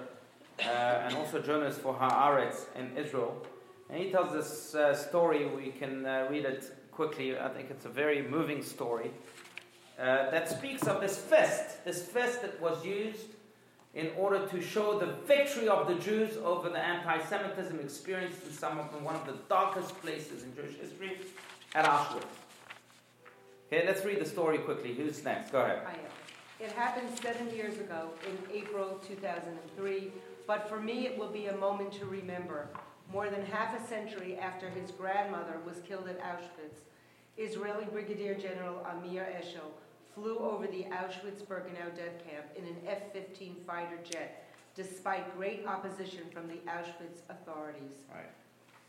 uh, and also a journalist for Haaretz in Israel. And he tells this uh, story, we can uh, read it quickly. I think it's a very moving story uh, that speaks of this fist, this fist that was used in order to show the victory of the Jews over the anti-Semitism experienced in some of the, one of the darkest places in Jewish history, at Auschwitz. Okay, let's read the story quickly. Who's next? Go ahead. I am. It happened seven years ago in April 2003, but for me it will be a moment to remember. More than half a century after his grandmother was killed at Auschwitz, Israeli Brigadier General Amir Eshel flew over the Auschwitz-Birkenau death camp in an F-15 fighter jet, despite great opposition from the Auschwitz authorities. Right.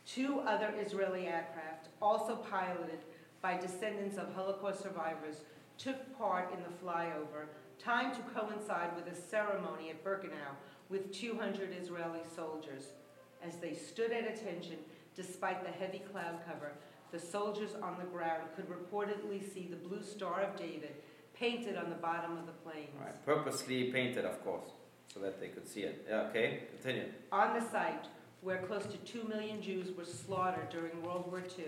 Two other Israeli aircraft, also piloted by descendants of Holocaust survivors, took part in the flyover, timed to coincide with a ceremony at Birkenau with 200 Israeli soldiers. As they stood at attention, despite the heavy cloud cover, the soldiers on the ground could reportedly see the blue Star of David painted on the bottom of the planes. Right. Purposely painted, of course, so that they could see it. Yeah, okay, continue. On the site, where close to 2 million Jews were slaughtered during World War II,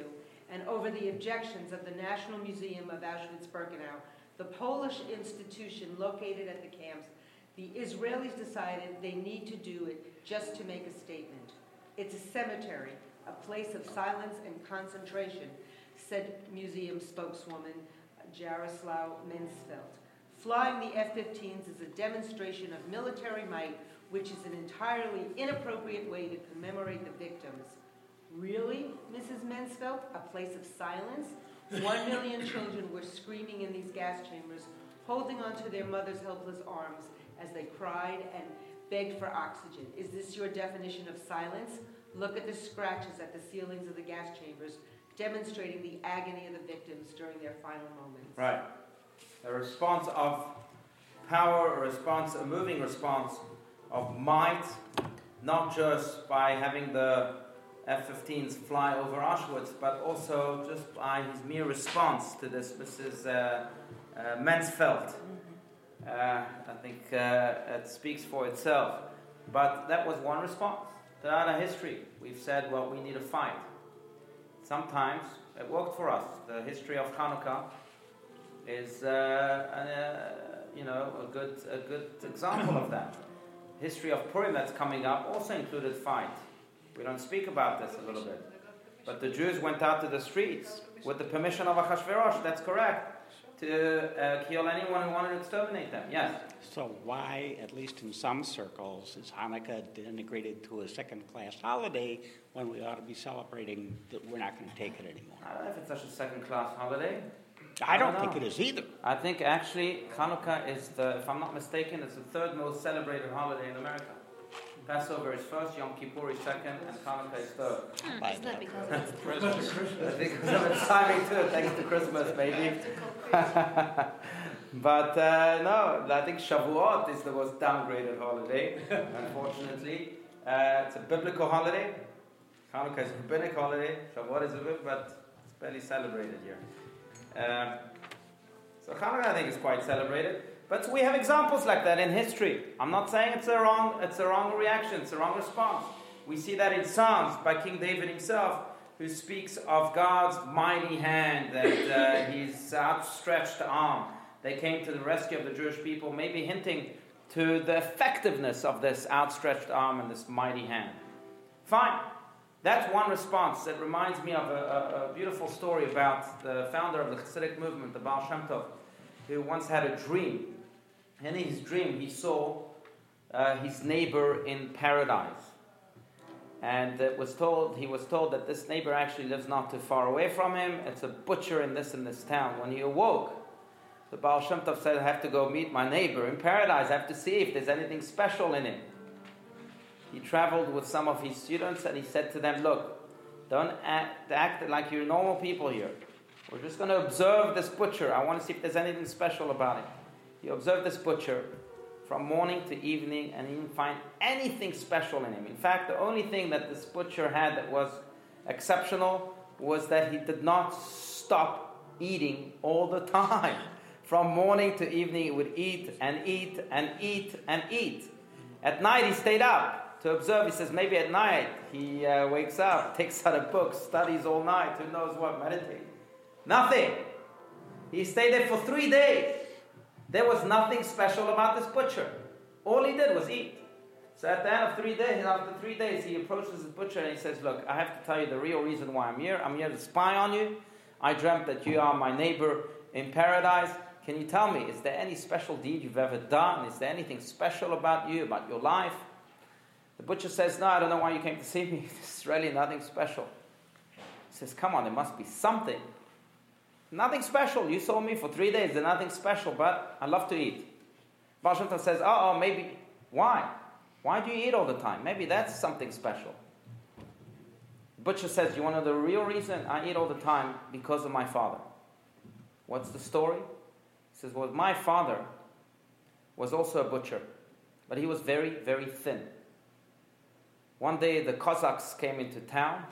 and over the objections of the National Museum of Auschwitz-Birkenau, the Polish institution located at the camps, the Israelis decided they need to do it just to make a statement. It's a cemetery, a place of silence and concentration, said museum spokeswoman Jaroslaw Mensfelt. Flying the F-15s is a demonstration of military might, which is an entirely inappropriate way to commemorate the victims. Really, Mrs. Mensfelt? A place of silence? One million children were screaming in these gas chambers, holding onto their mother's helpless arms as they cried and begged for oxygen. Is this your definition of silence? Look at the scratches at the ceilings of the gas chambers, demonstrating the agony of the victims during their final moments. Right. A response of power, a response, a moving response of might, not just by having the F-15s fly over Auschwitz, but also just by his mere response to this, Mrs. Uh, uh, Mansfeld. Uh, I think uh, it speaks for itself. But that was one response. Throughout our history, we've said, well, we need a fight. Sometimes it worked for us. The history of Hanukkah is, uh, you know, a good, a good example of that. History of Purim that's coming up also included fight. We don't speak about this a little bit. But the Jews went out to the streets with the permission of Achashverosh, that's correct, to uh, kill anyone who wanted to exterminate them. Yes? So why, at least in some circles, is Hanukkah denigrated to a second-class holiday when we ought to be celebrating that we're not going to take it anymore? I don't know if it's such a second-class holiday. I don't, don't think it is either. I think actually Hanukkah is the, if I'm not mistaken, it's the third most celebrated holiday in America. Passover is first, Yom Kippur is second, and Hanukkah is third. Hmm, isn't that because it's I think because of its timing too, thanks to Christmas, maybe. But uh, no, I think Shavuot is the most downgraded holiday, unfortunately. Uh, it's a biblical holiday. Hanukkah is a rabbinic holiday. Shavuot is a bit, but it's barely celebrated here. Um, so Hanukkah, I think, is quite celebrated. But we have examples like that in history. I'm not saying it's a wrong, it's a wrong reaction, it's a wrong response. We see that in Psalms by King David himself, who speaks of God's mighty hand and uh, his outstretched arm. They came to the rescue of the Jewish people, maybe hinting to the effectiveness of this outstretched arm and this mighty hand. Fine. That's one response. that reminds me of a, a, a beautiful story about the founder of the Hasidic movement, the Baal Shem Tov, who once had a dream. And in his dream, he saw uh, his neighbor in paradise. And it was told, he was told that this neighbor actually lives not too far away from him. It's a butcher in this and this town. When he awoke, the Baal Shem Tov said, I have to go meet my neighbor in paradise. I have to see if there's anything special in him. He traveled with some of his students and he said to them, Look, don't act, act like you're normal people here. We're just going to observe this butcher. I want to see if there's anything special about it. He observed this butcher from morning to evening and he didn't find anything special in him. In fact, the only thing that this butcher had that was exceptional was that he did not stop eating all the time. From morning to evening, he would eat and eat and eat and eat. At night, he stayed up to observe. He says maybe at night he uh, wakes up, takes out a book, studies all night, who knows what, meditate. Nothing. He stayed there for three days. There was nothing special about this butcher. All he did was eat. So at the end of three days, after three days, he approaches the butcher and he says, Look, I have to tell you the real reason why I'm here. I'm here to spy on you. I dreamt that you are my neighbor in paradise. Can you tell me, is there any special deed you've ever done? Is there anything special about you, about your life? The butcher says, No, I don't know why you came to see me. There's really nothing special. He says, Come on, there must be something. Nothing special. You saw me for three days. There's nothing special, but I love to eat. Baal says, oh, oh, maybe. Why? Why do you eat all the time? Maybe that's something special. Butcher says, you want to know the real reason I eat all the time? Because of my father. What's the story? He says, well, my father was also a butcher, but he was very, very thin. One day the Cossacks came into town.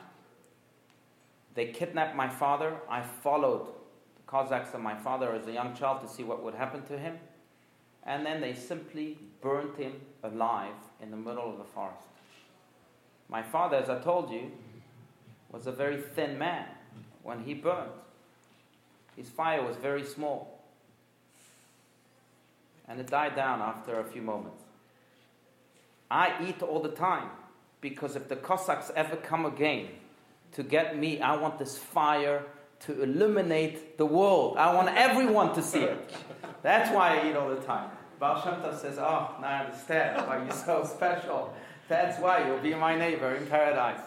They kidnapped my father. I followed Cossacks and my father as a young child to see what would happen to him. And then they simply burnt him alive in the middle of the forest. My father, as I told you, was a very thin man when he burned. His fire was very small. And it died down after a few moments. I eat all the time because if the Cossacks ever come again to get me, I want this fire to illuminate the world. I want everyone to see it. That's why I eat all the time. Baal Shem Tov says, Oh, now I understand why you're so special. That's why you'll be my neighbor in paradise.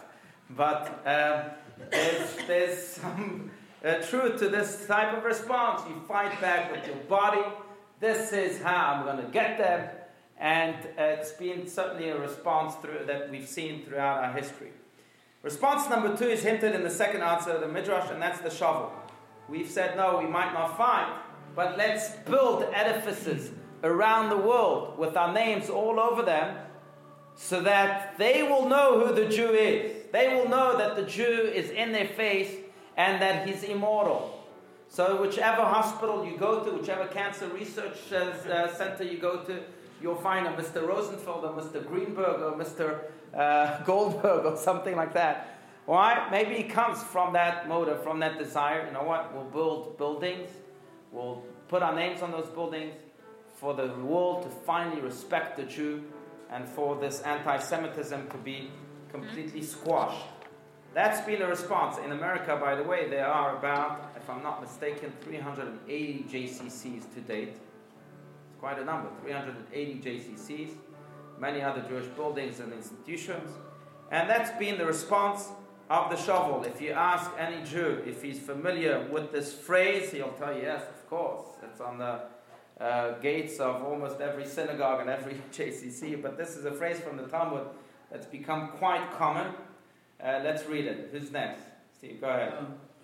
But um, there's, there's some uh, truth to this type of response. You fight back with your body. This is how I'm going to get them. And uh, it's been certainly a response through, that we've seen throughout our history. Response number two is hinted in the second answer of the Midrash, and that's the shovel. We've said, no, we might not fight, but let's build edifices around the world with our names all over them so that they will know who the Jew is. They will know that the Jew is in their face and that he's immortal. So, whichever hospital you go to, whichever cancer research uh, center you go to, you'll find a Mr. Rosenfeld or Mr. Greenberg or Mr uh, Goldberg or something like that. Why? Maybe it comes from that motive, from that desire. You know what? We'll build buildings, we'll put our names on those buildings for the world to finally respect the Jew and for this anti Semitism to be completely squashed. That's been a response. In America, by the way, there are about, if I'm not mistaken, 380 JCCs to date. Quite a number 380 JCCs many other Jewish buildings and institutions. And that's been the response of the shovel. If you ask any Jew if he's familiar with this phrase, he'll tell you, yes, of course. It's on the uh, gates of almost every synagogue and every JCC. But this is a phrase from the Talmud that's become quite common. Uh, let's read it. Who's next? Steve, go ahead.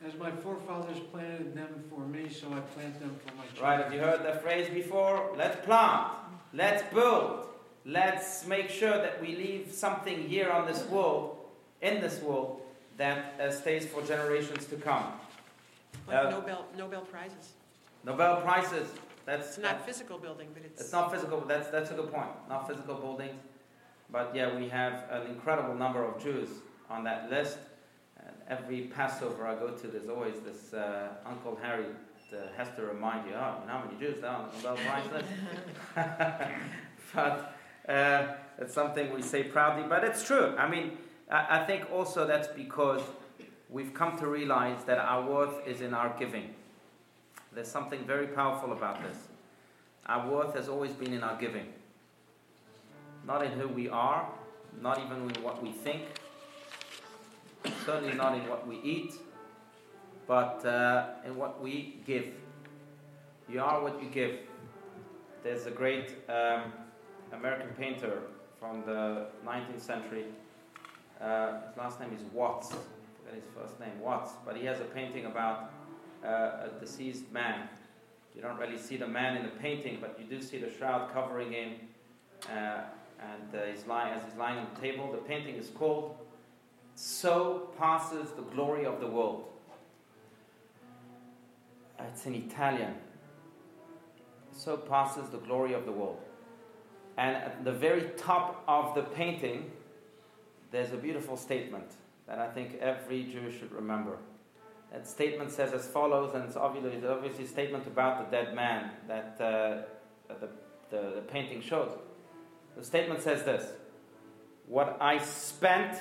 As my forefathers planted them for me, so I plant them for my children. Right, have you heard that phrase before? Let's plant, let's build, let's make sure that we leave something here on this world, in this world, that uh, stays for generations to come. Like Uh, Nobel, Nobel Prizes. Nobel Prizes, that's. It's not physical building, but it's. It's not physical, but that's, that's a good point. Not physical buildings. But yeah, we have an incredible number of Jews on that list. Every Passover I go to, there's always this uh, Uncle Harry that has to remind you, oh, you know how many Jews there are on the list? but uh, it's something we say proudly, but it's true. I mean, I, I think also that's because we've come to realize that our worth is in our giving. There's something very powerful about this. Our worth has always been in our giving. Not in who we are, not even in what we think, certainly not in what we eat, but uh, in what we give. You are what you give. There's a great um, American painter from the 19th century. Uh, his last name is Watts. I his first name, Watts. But he has a painting about uh, a deceased man. You don't really see the man in the painting, but you do see the shroud covering him. Uh, and uh, he's lying, as he's lying on the table, the painting is called So Passes the Glory of the World. It's in Italian. So passes the glory of the world. And at the very top of the painting, there's a beautiful statement that I think every Jew should remember. That statement says as follows, and it's obviously, it's obviously a statement about the dead man that uh, the, the, the painting shows. The statement says this What I spent,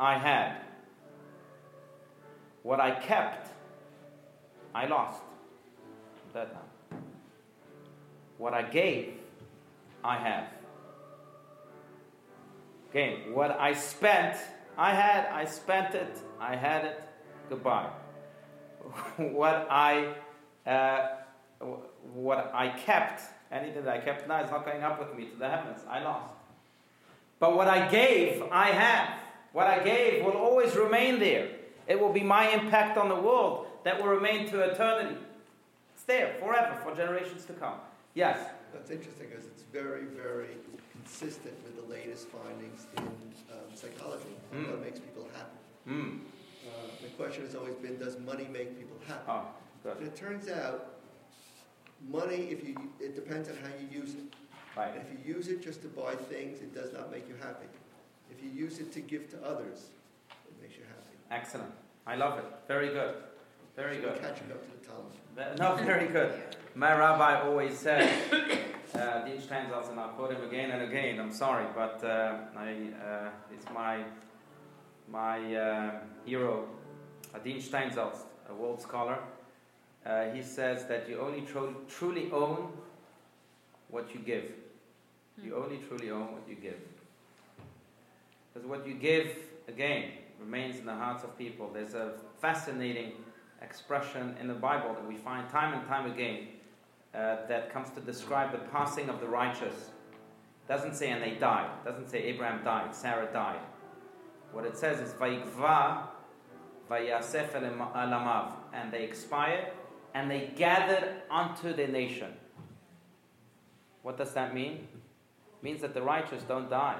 I had. What I kept, I lost. I'm now. What I gave, I have. Again, what I spent, I had, I spent it, I had it, goodbye. what I uh, what I kept, anything that I kept now is not going up with me to the heavens. I lost. But what I gave, I have. What I gave will always remain there. It will be my impact on the world that will remain to eternity. It's there forever, for generations to come. Yes? That's interesting because it's very, very consistent with the latest findings in um, psychology on Mm. what makes people happy. Mm. Uh, the question has always been, does money make people happy? Oh, good. And it turns out, money, if you, it depends on how you use it. Right. If you use it just to buy things, it does not make you happy. If you use it to give to others, it makes you happy. Excellent. I love it. Very good. Very So good. Catching up to the Talmud. No, very good. My rabbi always said, uh, Adin Steinsaltz, and I'll quote him again and again. I'm sorry, but uh, I, uh, it's my my uh, hero, Adin Steinsaltz, a world scholar. Uh, he says that you only tru- truly own what you give. You only truly own what you give. Because what you give, again, remains in the hearts of people. There's a fascinating expression in the Bible that we find time and time again uh, that comes to describe the passing of the righteous. Doesn't say and they died. Doesn't say Abraham died, Sarah died. What it says is Vayikva Vayasef alamav, and they expired and they gathered unto the nation. What does that mean? It means that the righteous don't die.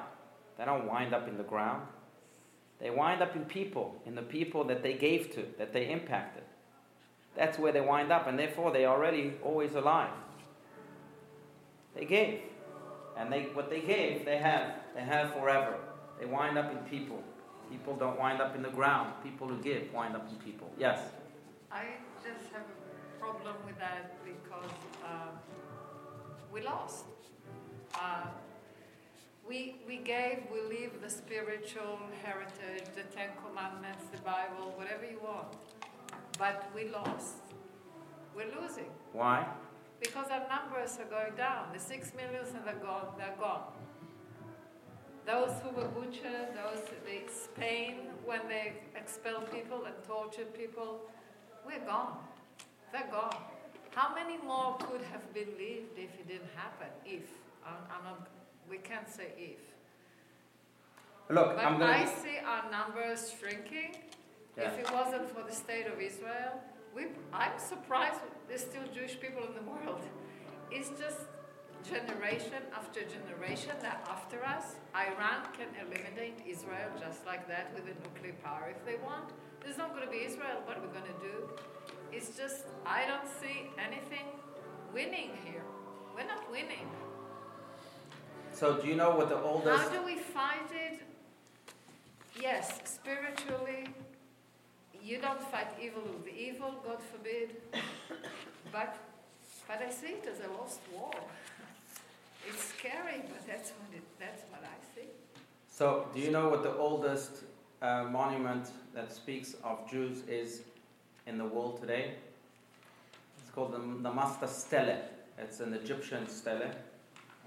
They don't wind up in the ground. They wind up in people, in the people that they gave to, that they impacted. That's where they wind up, and therefore they're already always alive. They gave. And they, what they gave, they have. They have forever. They wind up in people. People don't wind up in the ground. People who give wind up in people. Yes? I just have a problem with that because um, we lost. Uh, we, we gave, we leave the spiritual heritage, the Ten Commandments, the Bible, whatever you want. But we lost. We're losing Why? because our numbers are going down. The six millions they're gone. They're gone. Those who were butchered, those the Spain when they expelled people and tortured people, we're gone. They're gone. How many more could have been lived if it didn't happen? If I'm, I'm not, we can't say if. Look, But I'm going I see our numbers shrinking, Yeah. If it wasn't for the state of Israel, we, I'm surprised there's still Jewish people in the world. It's just generation after generation that after us, Iran can eliminate Israel just like that with a nuclear power if they want. There's not going to be Israel. What are we going to do? It's just, I don't see anything winning here. We're not winning. So, do you know what the oldest? How do we fight it? Yes, spiritually, you don't fight evil with evil, God forbid. But, but I see it as a lost war. It's scary, but that's what it, that's what I see. So, do you know what the oldest uh, monument that speaks of Jews is in the world today? It's called the Merneptah Stele. It's an Egyptian stele,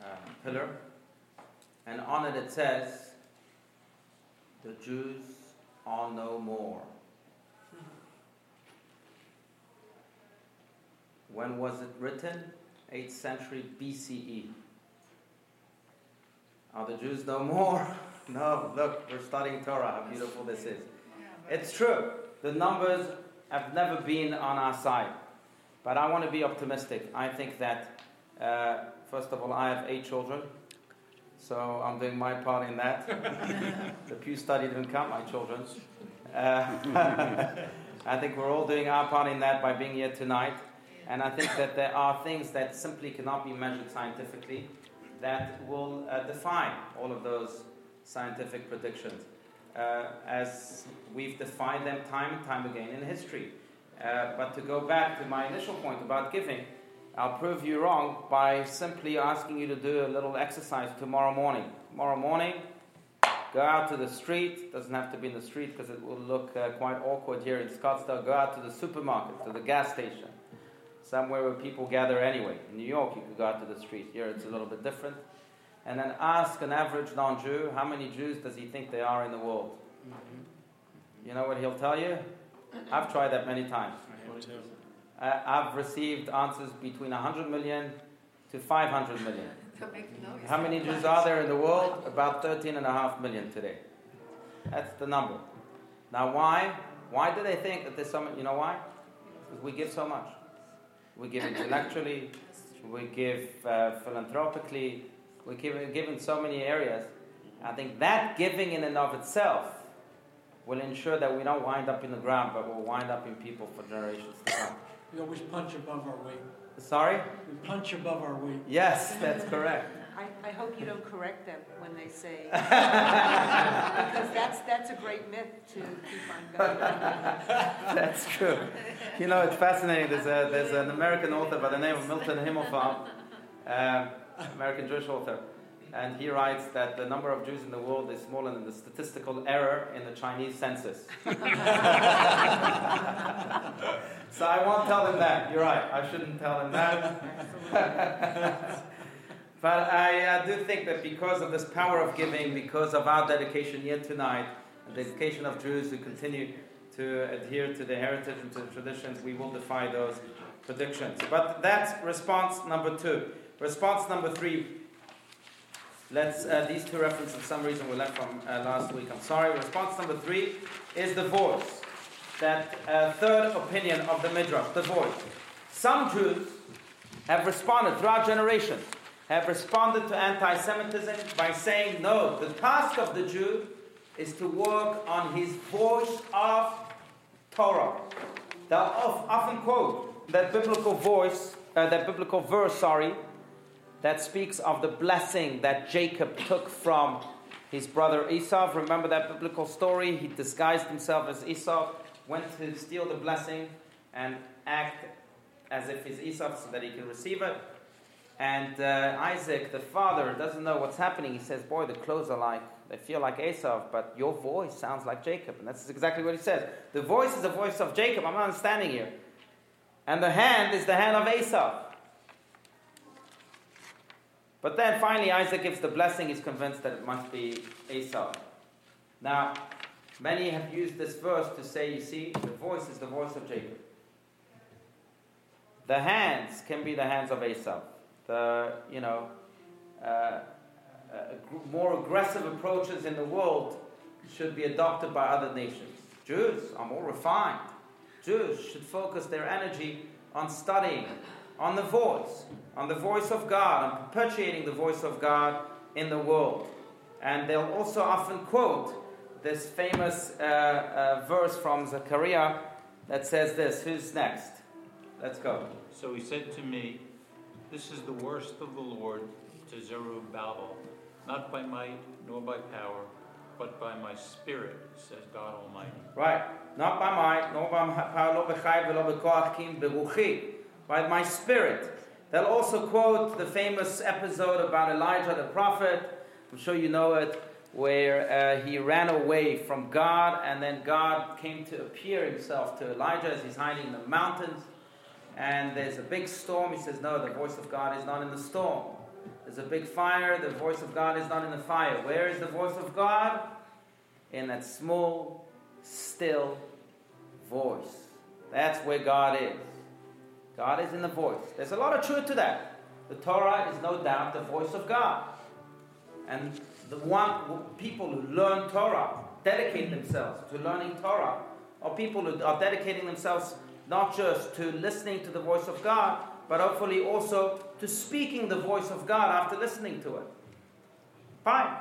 uh, pillar. And on it it says, The Jews are no more. When was it written? 8th century BCE. Are the Jews no more? No, look, we're studying Torah, how beautiful this is. It's true, the numbers have never been on our side. But I want to be optimistic. I think that, uh, first of all, I have eight children, so I'm doing my part in that. the Pew study didn't count my children. Uh, I think we're all doing our part in that by being here tonight. And I think that there are things that simply cannot be measured scientifically that will uh, define all of those scientific predictions, uh, as we've defined them time and time again in history. Uh, but to go back to my initial point about giving, I'll prove you wrong by simply asking you to do a little exercise tomorrow morning. Tomorrow morning, go out to the street. Doesn't have to be in the street because it will look uh, quite awkward here in Scottsdale. Go out to the supermarket, to the gas station, somewhere where people gather anyway. In New York, you could go out to the street. Here, it's a little bit different and then ask an average non Jew how many Jews does he think there are in the world? Mm-hmm. You know what he'll tell you? I've tried that many times. Uh, I've received answers between 100 million to 500 million. How many Jews are there in the world? About 13 and a half million today. That's the number. Now, why? Why do they think that there's so much? You know why? Because we give so much. We give intellectually, we give uh, philanthropically, we're given, given so many areas. I think that giving in and of itself will ensure that we don't wind up in the ground, but we'll wind up in people for generations to come. We always punch above our weight. Sorry? We punch above our weight. Yes, that's correct. I, I hope you don't correct them when they say, because that's, that's a great myth to keep on going. that's true. You know, it's fascinating. There's, a, there's an American author by the name of Milton Himmelfarb. Um, American Jewish author. And he writes that the number of Jews in the world is smaller than the statistical error in the Chinese census. so I won't tell him that. You're right. I shouldn't tell him that. but I uh, do think that because of this power of giving, because of our dedication here tonight, the dedication of Jews who continue to adhere to the heritage and to the traditions, we will defy those predictions. But that's response number two. Response number three. Let's, uh, these two references, for some reason, were left from uh, last week. I'm sorry. Response number three is the voice. That uh, third opinion of the Midrash, the voice. Some Jews have responded throughout generations, have responded to anti Semitism by saying, no, the task of the Jew is to work on his voice of Torah. They'll often quote that biblical voice, uh, that biblical verse, sorry, that speaks of the blessing that Jacob took from his brother Esau. Remember that biblical story? He disguised himself as Esau, went to steal the blessing and act as if he's Esau so that he can receive it. And uh, Isaac, the father, doesn't know what's happening. He says, Boy, the clothes are like, they feel like Esau, but your voice sounds like Jacob. And that's exactly what he says. The voice is the voice of Jacob. I'm not standing here. And the hand is the hand of Esau. But then finally, Isaac gives the blessing. He's convinced that it must be Esau. Now, many have used this verse to say, you see, the voice is the voice of Jacob. The hands can be the hands of Esau. The, you know, uh, uh, more aggressive approaches in the world should be adopted by other nations. Jews are more refined. Jews should focus their energy on studying, on the voice, on the voice of God, on perpetuating the voice of God in the world. And they'll also often quote this famous uh, uh, verse from Zechariah that says this Who's next? Let's go. So he said to me, This is the worst of the Lord to Zerubbabel, not by might nor by power, but by my spirit, says God Almighty. Right. Not by might, nor by power, by my spirit. They'll also quote the famous episode about Elijah the prophet. I'm sure you know it, where uh, he ran away from God, and then God came to appear himself to Elijah as he's hiding in the mountains. And there's a big storm. He says, No, the voice of God is not in the storm. There's a big fire. The voice of God is not in the fire. Where is the voice of God? In that small, still voice. That's where God is. God is in the voice. There's a lot of truth to that. The Torah is no doubt the voice of God. And the one people who learn Torah dedicate themselves to learning Torah, or people who are dedicating themselves not just to listening to the voice of God, but hopefully also to speaking the voice of God after listening to it. Fine.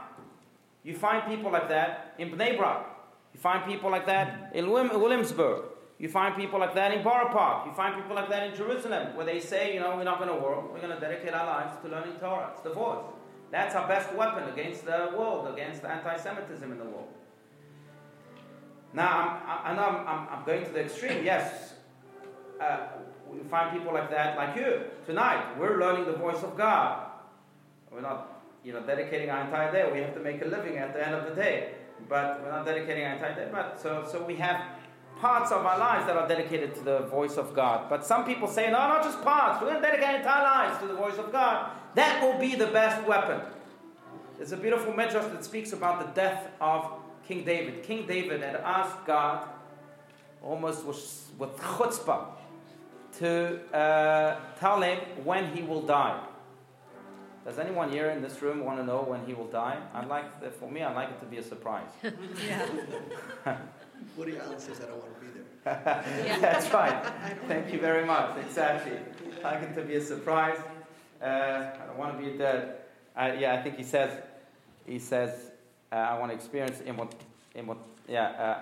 You find people like that in Bnei Brak. You find people like that in Williamsburg. You find people like that in Borough Park. You find people like that in Jerusalem, where they say, you know, we're not going to work. We're going to dedicate our lives to learning Torah. It's the voice. That's our best weapon against the world, against anti-Semitism in the world. Now, I'm, I know I'm, I'm, I'm going to the extreme. Yes, uh, we find people like that, like you. Tonight, we're learning the voice of God. We're not, you know, dedicating our entire day. We have to make a living at the end of the day, but we're not dedicating our entire day. But so, so we have parts of our lives that are dedicated to the voice of God. But some people say, no, not just parts. We're going to dedicate our entire lives to the voice of God. That will be the best weapon. There's a beautiful midrash that speaks about the death of King David. King David had asked God, almost with, with chutzpah, to uh, tell him when he will die. Does anyone here in this room want to know when he will die? I'd like, for me, I'd like it to be a surprise. Yeah. Woody Allen says I don't want to be there. That's right. Thank you very much. Exactly. I'd like it to be a surprise. Uh, I don't want to be dead. Uh, yeah, I think he says, he says, uh, I want to experience immort, immort, yeah, uh,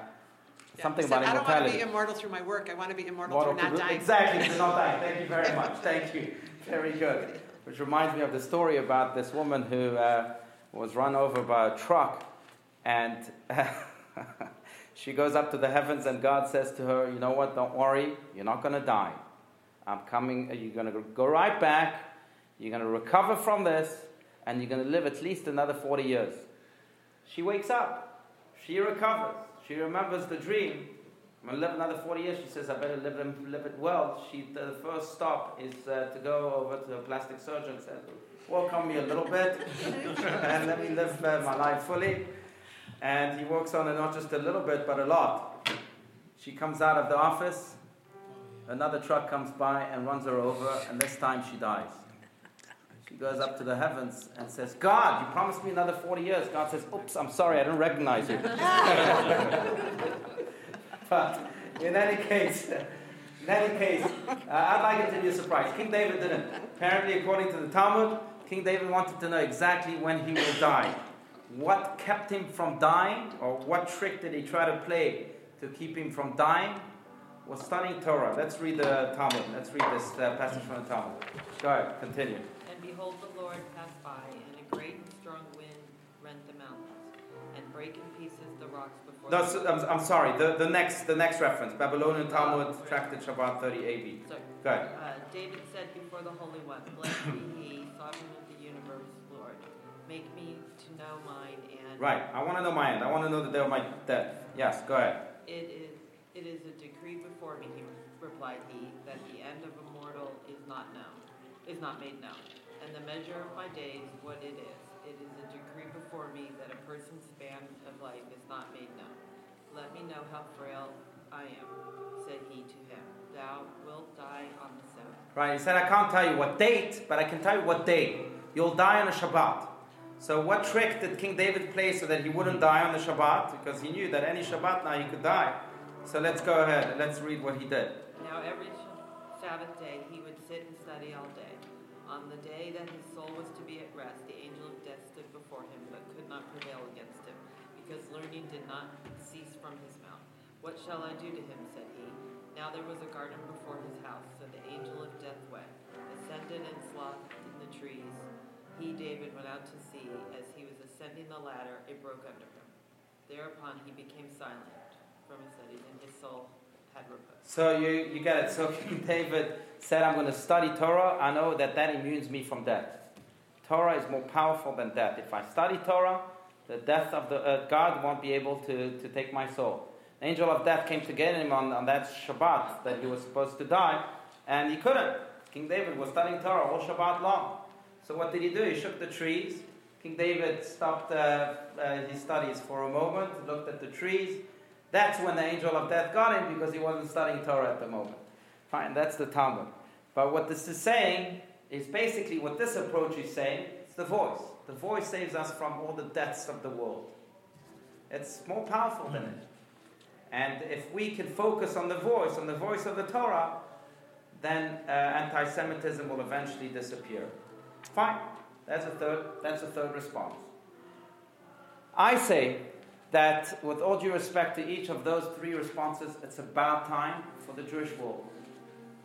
Yeah, something about said, about I don't want to be immortal through my work. I want to be immortal Immortal through not to- dying. Exactly, to not dying. Thank you very much. Thank you. Very good. Which reminds me of the story about this woman who uh, was run over by a truck, and she goes up to the heavens, and God says to her, "You know what? Don't worry. You're not going to die. I'm coming. You're going to go right back. You're going to recover from this, and you're going to live at least another 40 years." She wakes up. She recovers. She remembers the dream. I'm going to live another 40 years. She says, I better live live it well. She, the first stop is uh, to go over to a plastic surgeon and work on me a little bit and let me live uh, my life fully. And he works on it not just a little bit, but a lot. She comes out of the office. Another truck comes by and runs her over, and this time she dies. She goes up to the heavens and says, God, you promised me another 40 years. God says, Oops, I'm sorry, I didn't recognize you. but in any case, in any case, uh, I'd like it to be a surprise. King David didn't. Apparently, according to the Talmud, King David wanted to know exactly when he will die. What kept him from dying, or what trick did he try to play to keep him from dying? Was studying Torah. Let's read the Talmud. Let's read this uh, passage from the Talmud. Go ahead, continue. And behold, the Lord passed by, and a great and strong wind rent the mountains, and brake in pieces the rocks before No, so, I'm, I'm sorry. The, the next the next reference, Babylonian Talmud, Tractate Shabbat 30 AB. Sorry. Go ahead. Uh, David said before the Holy One, Blessed be he, sovereign of the universe, Lord. Make me to know mine and Right. I want to know my end. I want to know the day of my death. Yes. Go ahead. It is, it is a decree before me, he replied he, that the end of a mortal is not known, is not made known. And the measure of my days, what it is. It is a decree before me that a person's span of life is not made known. Let me know how frail I am, said he to him. Thou wilt die on the seventh. Right. He said, I can't tell you what date, but I can tell you what day. You'll die on a Shabbat. So what trick did King David play so that he wouldn't die on the Shabbat? Because he knew that any Shabbat now he could die. So let's go ahead. And let's read what he did. Now every Sabbath day he would sit and study all day. On the day that his soul was to be at rest, the angel of death stood before him, but could not prevail against him, because learning did not cease from his mouth. What shall I do to him? said he. Now there was a garden before his house, so the angel of death went, ascended and slothed in the trees. He, David, went out to see. As he was ascending the ladder, it broke under him. Thereupon he became silent from his studies, and his soul had repose. So you, you get it. So King David said, I'm going to study Torah. I know that that immunes me from death. Torah is more powerful than death. If I study Torah, the death of the uh, God won't be able to, to take my soul. The angel of death came to get him on, on that Shabbat that he was supposed to die, and he couldn't. King David was studying Torah all Shabbat long. So what did he do? He shook the trees. King David stopped uh, uh, his studies for a moment, looked at the trees. That's when the angel of death got him because he wasn't studying Torah at the moment. Fine, that's the Talmud. But what this is saying is basically what this approach is saying it's the voice. The voice saves us from all the deaths of the world. It's more powerful than it. And if we can focus on the voice, on the voice of the Torah, then uh, anti-Semitism will eventually disappear. Fine. That's a third. That's a third response. I say that, with all due respect to each of those three responses, it's about time for the Jewish world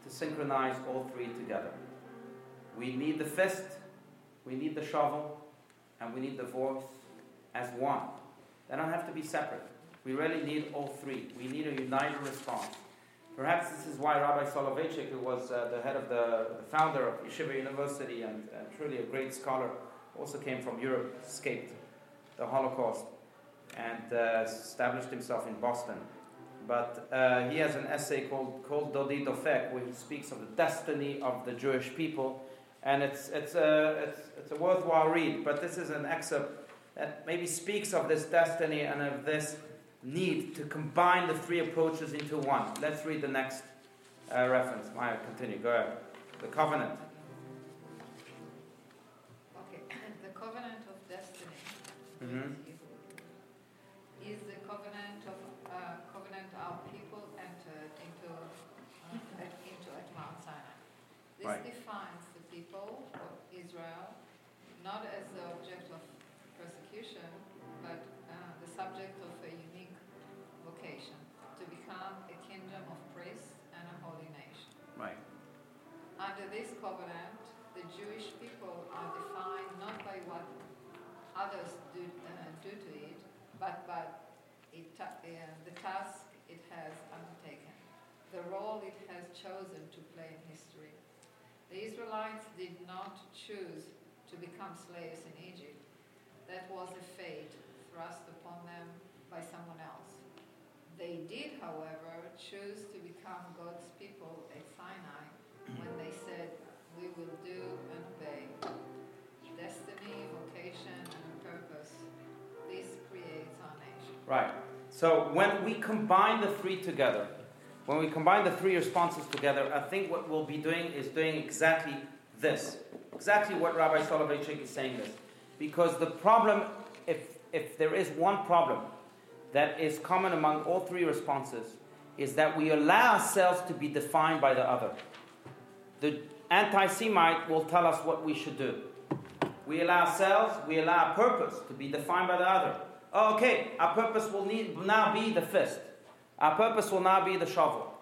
to synchronize all three together. We need the fist, we need the shovel, and we need the voice as one. They don't have to be separate. We really need all three. We need a united response. Perhaps this is why Rabbi Soloveitchik, who was uh, the head of the, the, founder of Yeshiva University and uh, truly a great scholar, also came from Europe, escaped the Holocaust, and uh, established himself in Boston. But uh, he has an essay called, called Dodi Dofek, where he speaks of the destiny of the Jewish people. And it's, it's, a, it's, it's a worthwhile read, but this is an excerpt that maybe speaks of this destiny and of this need to combine the three approaches into one. Let's read the next uh, reference. Maya, continue. Go ahead. The covenant. Okay, the covenant of destiny Mm-hmm. Others do, uh, do to it, but by it, uh, the task it has undertaken, the role it has chosen to play in history. The Israelites did not choose to become slaves in Egypt. That was a fate thrust upon them by someone else. They did, however, choose to become God's people at Sinai when they said, We will do and obey. Destiny. This creates our nation. Right. So when we combine the three together, when we combine the three responses together, I think what we'll be doing is doing exactly this. Exactly what Rabbi Soloveitchik is saying this. Because the problem, if, if there is one problem that is common among all three responses, is that we allow ourselves to be defined by the other. The anti Semite will tell us what we should do. We allow ourselves, we allow our purpose to be defined by the other. Oh, okay, our purpose will need, now be the fist. Our purpose will now be the shovel.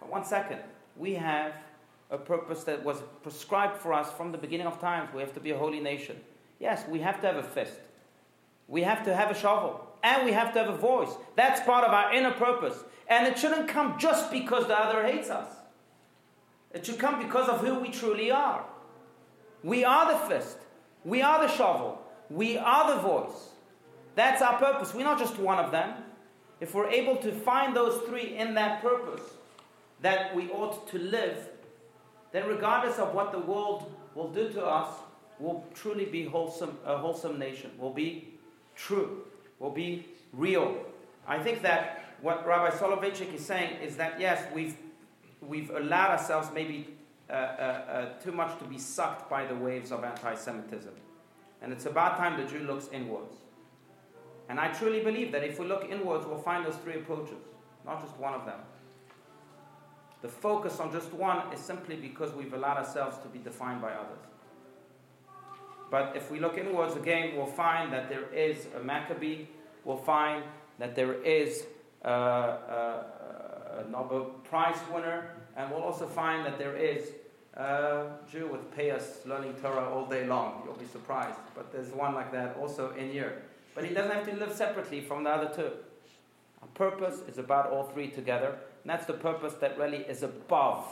But one second, we have a purpose that was prescribed for us from the beginning of times. We have to be a holy nation. Yes, we have to have a fist. We have to have a shovel. And we have to have a voice. That's part of our inner purpose. And it shouldn't come just because the other hates us. It should come because of who we truly are. We are the fist. We are the shovel. We are the voice. That's our purpose. We're not just one of them. If we're able to find those three in that purpose that we ought to live, then regardless of what the world will do to us, we'll truly be wholesome, a wholesome nation. We'll be true. We'll be real. I think that what Rabbi Soloveitchik is saying is that yes, we've we've allowed ourselves maybe Uh, uh, uh, too much to be sucked by the waves of anti-Semitism, and it's about time the Jew looks inwards. And I truly believe that if we look inwards, we'll find those three approaches. not just one of them. The focus on just one is simply because we've allowed ourselves to be defined by others. But if we look inwards again, we'll find that there is a Maccabee, we'll find that there is a, a, a Nobel Prize winner, and we'll also find that there is a Jew with payas learning Torah all day long. You'll be surprised. But there's one like that also in here. But he doesn't have to live separately from the other two. Our purpose is about all three together, and that's the purpose that really is above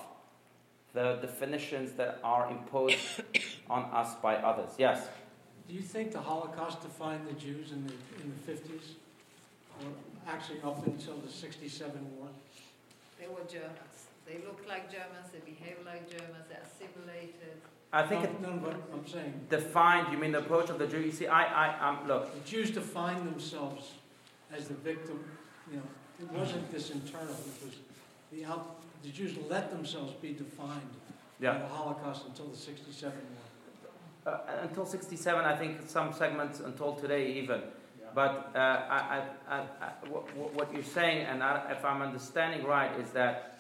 the definitions that are imposed on us by others. Yes? Do you think the Holocaust defined the Jews in the, in the 50s? Or actually up until the 67 war? They were Germans. They look like Germans, they behave like Germans, they're assimilated. I think no, it no, but I'm saying defined, you mean the approach of the Jew? You see, I, I, um, look. The Jews defined themselves as the victim, you know, it wasn't this internal, it was the out, the Jews let themselves be defined Yeah. by the Holocaust until the 67 war. Uh, until 67, I think some segments until today even. Yeah. But uh, I, I, I, I, what, what you're saying, and I, if I'm understanding right, is that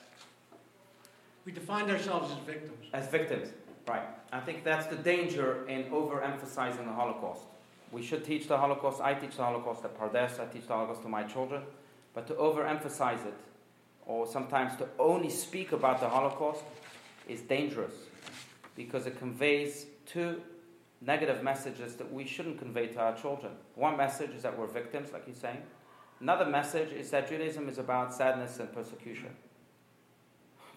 We defined ourselves as victims. as victims, right? I think that's the danger in overemphasizing the Holocaust. We should teach the Holocaust. I teach the Holocaust at Pardes. I teach the Holocaust to my children. But to overemphasize it, or sometimes to only speak about the Holocaust, is dangerous because it conveys two negative messages that we shouldn't convey to our children. One message is that we're victims, like you're saying. Another message is that Judaism is about sadness and persecution.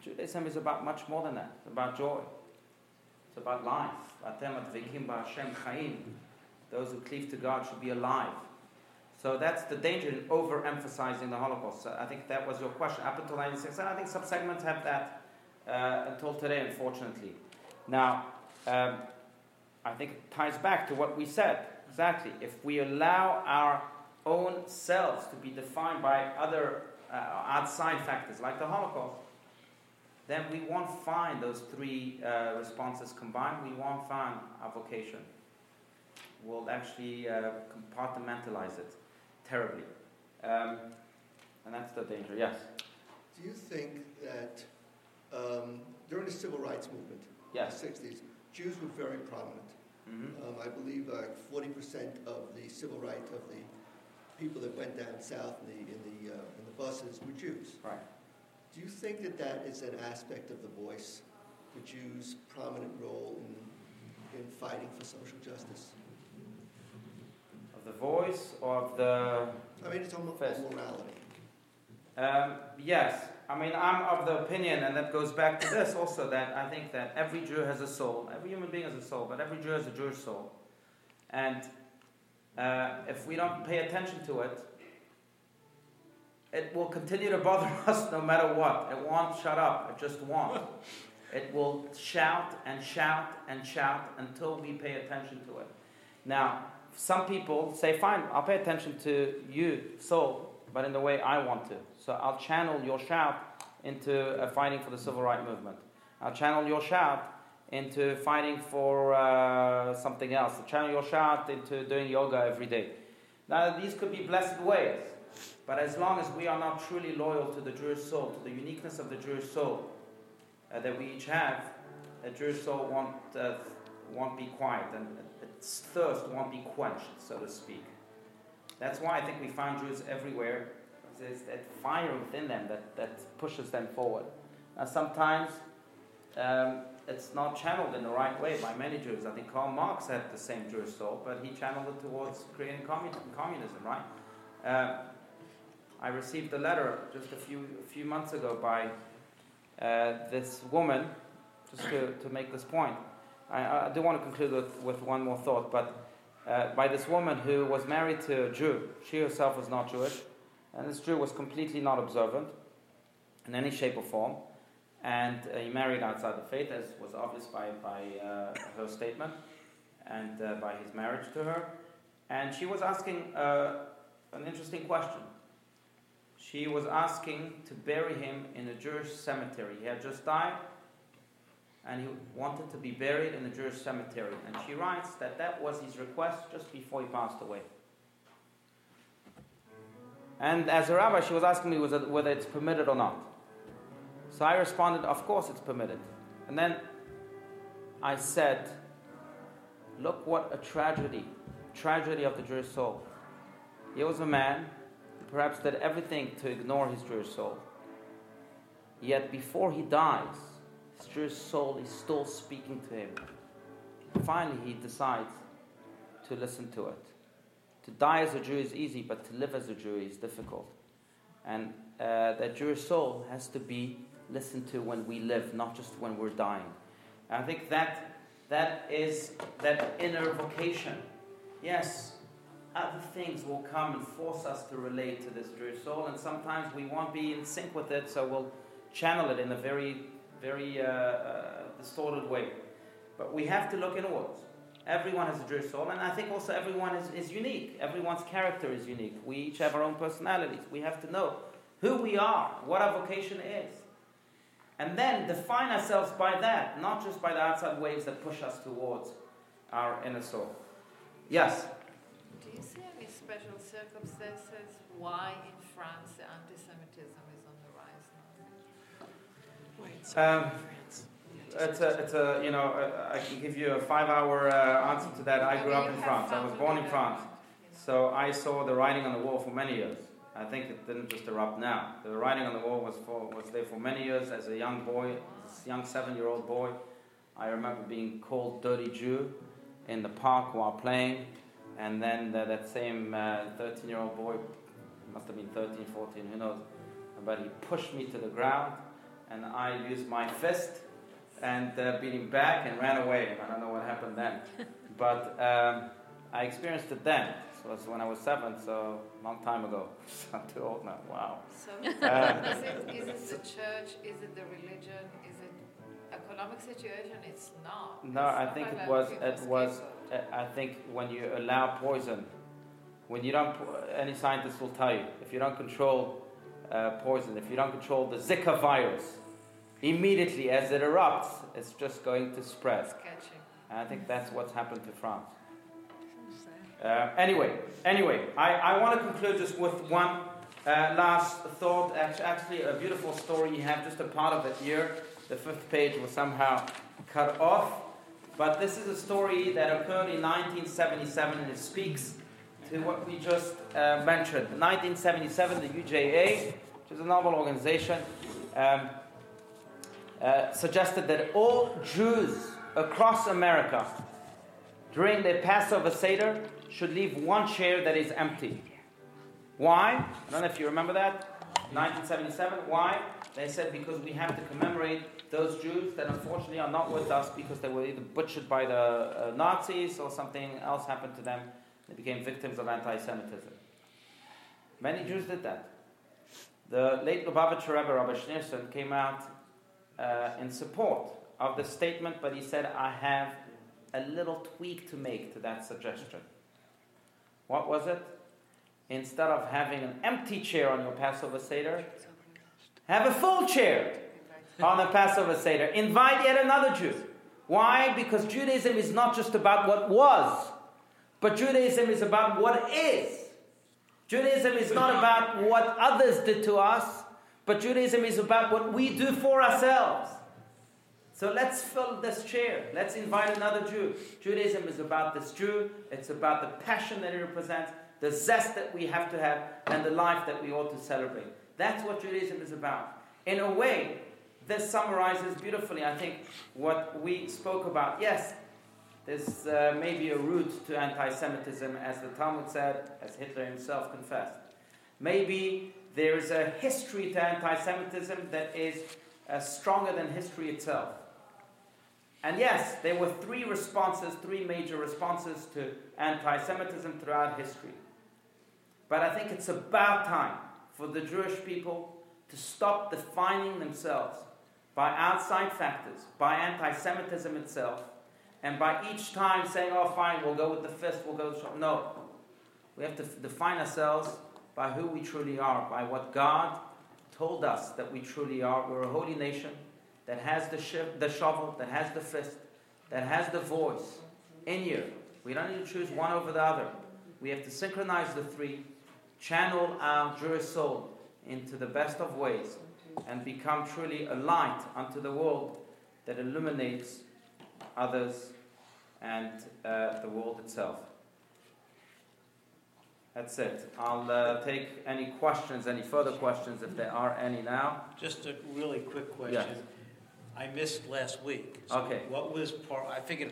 Judaism is about much more than that. It's about joy. It's about life. Those who cleave to God should be alive. So that's the danger in overemphasizing the Holocaust. So I think that was your question. Up until 1996, and I think some segments have that uh, until today, unfortunately. Now, um, I think it ties back to what we said. Exactly. If we allow our own selves to be defined by other uh, outside factors like the Holocaust, then we won't find those three uh, responses combined. We won't find our vocation. We'll actually uh, compartmentalize it terribly. Um, and that's the danger, yes. Do you think that um, during the civil rights movement Yes. in the 60s, Jews were very prominent? Mhm. Um, I believe like 40% of the civil rights of the people that went down south in the, in the, uh, in the buses were Jews. Right. Do you think that that is an aspect of the voice, the Jews' prominent role in, in fighting for social justice? Of the voice or of the. I mean, it's almost First. morality. Um, yes, I mean, I'm of the opinion, and that goes back to this also, that I think that every Jew has a soul. Every human being has a soul, but every Jew has a Jewish soul. And uh, if we don't pay attention to it, it will continue to bother us no matter what. It won't shut up, it just won't. It will shout and shout and shout until we pay attention to it. Now, some people say, fine, I'll pay attention to you, soul, but in the way I want to. So I'll channel your shout into uh, fighting for the civil rights movement. I'll channel your shout into fighting for uh, something else. I'll channel your shout into doing yoga every day. Now, these could be blessed ways, but as long as we are not truly loyal to the Jewish soul, to the uniqueness of the Jewish soul uh, that we each have, the Jewish soul won't, uh, won't be quiet and its thirst won't be quenched, so to speak. That's why I think we find Jews everywhere. There's that fire within them that, that pushes them forward. Now, sometimes um, it's not channeled in the right way by many Jews. I think Karl Marx had the same Jewish soul, but he channeled it towards creating commun- communism, right? Uh, I received a letter just a few, a few months ago by uh, this woman, just to, to make this point. I, I do want to conclude with, with one more thought, but uh, by this woman who was married to a Jew. She herself was not Jewish, and this Jew was completely not observant in any shape or form. And uh, he married outside the faith, as was obvious by, by uh, her statement and uh, by his marriage to her. And she was asking uh, an interesting question. She was asking to bury him in a Jewish cemetery. He had just died, and he wanted to be buried in a Jewish cemetery. And she writes that that was his request just before he passed away. And as a rabbi, she was asking me whether it's permitted or not. So I responded, Of course it's permitted. And then I said, Look what a tragedy, tragedy of the Jewish soul. He was a man perhaps did everything to ignore his Jewish soul. Yet before he dies, his Jewish soul is still speaking to him. Finally, he decides to listen to it. To die as a Jew is easy, but to live as a Jew is difficult. And uh, that Jewish soul has to be listened to when we live, not just when we're dying. And I think that that is that inner vocation. Yes, other things will come and force us to relate to this Jewish soul, and sometimes we won't be in sync with it, so we'll channel it in a very, very uh, uh, distorted way. But we have to look inwards. Everyone has a Jewish soul, and I think also everyone is, is unique. Everyone's character is unique. We each have our own personalities. We have to know who we are, what our vocation is. And then define ourselves by that, not just by the outside waves that push us towards our inner soul. Yes? Do you see any special circumstances why in France the anti Semitism is on the rise now? Um, it's a, it's a, you know, I can give you a five hour uh, answer to that. I grew up in France. I was born in France. So I saw the writing on the wall for many years. I think it didn't just erupt now. The writing on the wall was, for, was there for many years as a young boy, a young seven year old boy. I remember being called Dirty Jew in the park while playing. And then the, that same 13 uh, year old boy, must have been 13, 14, who knows, but he pushed me to the ground and I used my fist and uh, beat him back and ran away. I don't know what happened then. but um, I experienced it then. So it was when I was seven, so a long time ago. I'm too old now. Wow. So, uh, is, it, is it the church? Is it the religion? Is it economic situation? It's not. No, it's I think it was. It was. I think when you allow poison, when you don't, any scientist will tell you, if you don't control uh, poison, if you don't control the Zika virus, immediately as it erupts, it's just going to spread. And I think that's what's happened to France. Uh, anyway, anyway, I, I want to conclude just with one uh, last thought. Actually, a beautiful story. You have just a part of it here. The fifth page was somehow cut off. But this is a story that occurred in 1977 and it speaks to what we just uh, mentioned. 1977, the UJA, which is a novel organization, um, uh, suggested that all Jews across America during the Passover Seder should leave one chair that is empty. Why? I don't know if you remember that. 1977. Why? They said because we have to commemorate those Jews that unfortunately are not with us because they were either butchered by the uh, Nazis or something else happened to them. They became victims of anti Semitism. Many Jews did that. The late Lubavitcher Rebbe, Rabbi Schneerson, came out uh, in support of the statement, but he said, I have a little tweak to make to that suggestion. What was it? Instead of having an empty chair on your Passover Seder, have a full chair on the Passover Seder. Invite yet another Jew. Why? Because Judaism is not just about what was, but Judaism is about what is. Judaism is not about what others did to us, but Judaism is about what we do for ourselves. So let's fill this chair. Let's invite another Jew. Judaism is about this Jew. It's about the passion that it represents, the zest that we have to have, and the life that we ought to celebrate. That's what Judaism is about. In a way, this summarizes beautifully, I think, what we spoke about. Yes, there's uh, maybe a root to anti Semitism, as the Talmud said, as Hitler himself confessed. Maybe there's a history to anti Semitism that is uh, stronger than history itself. And yes, there were three responses, three major responses to anti Semitism throughout history. But I think it's about time for the Jewish people to stop defining themselves by outside factors, by anti Semitism itself, and by each time saying, oh, fine, we'll go with the fist, we'll go with the. No. We have to define ourselves by who we truly are, by what God told us that we truly are. We're a holy nation that has the, sh- the shovel, that has the fist, that has the voice in you. We don't need to choose one over the other. We have to synchronize the three channel our Jewish soul into the best of ways and become truly a light unto the world that illuminates others and uh, the world itself. That's it. I'll uh, take any questions, any further questions, if there are any now. Just a really quick question. Yes. I missed last week. So Okay. What was part, I figured,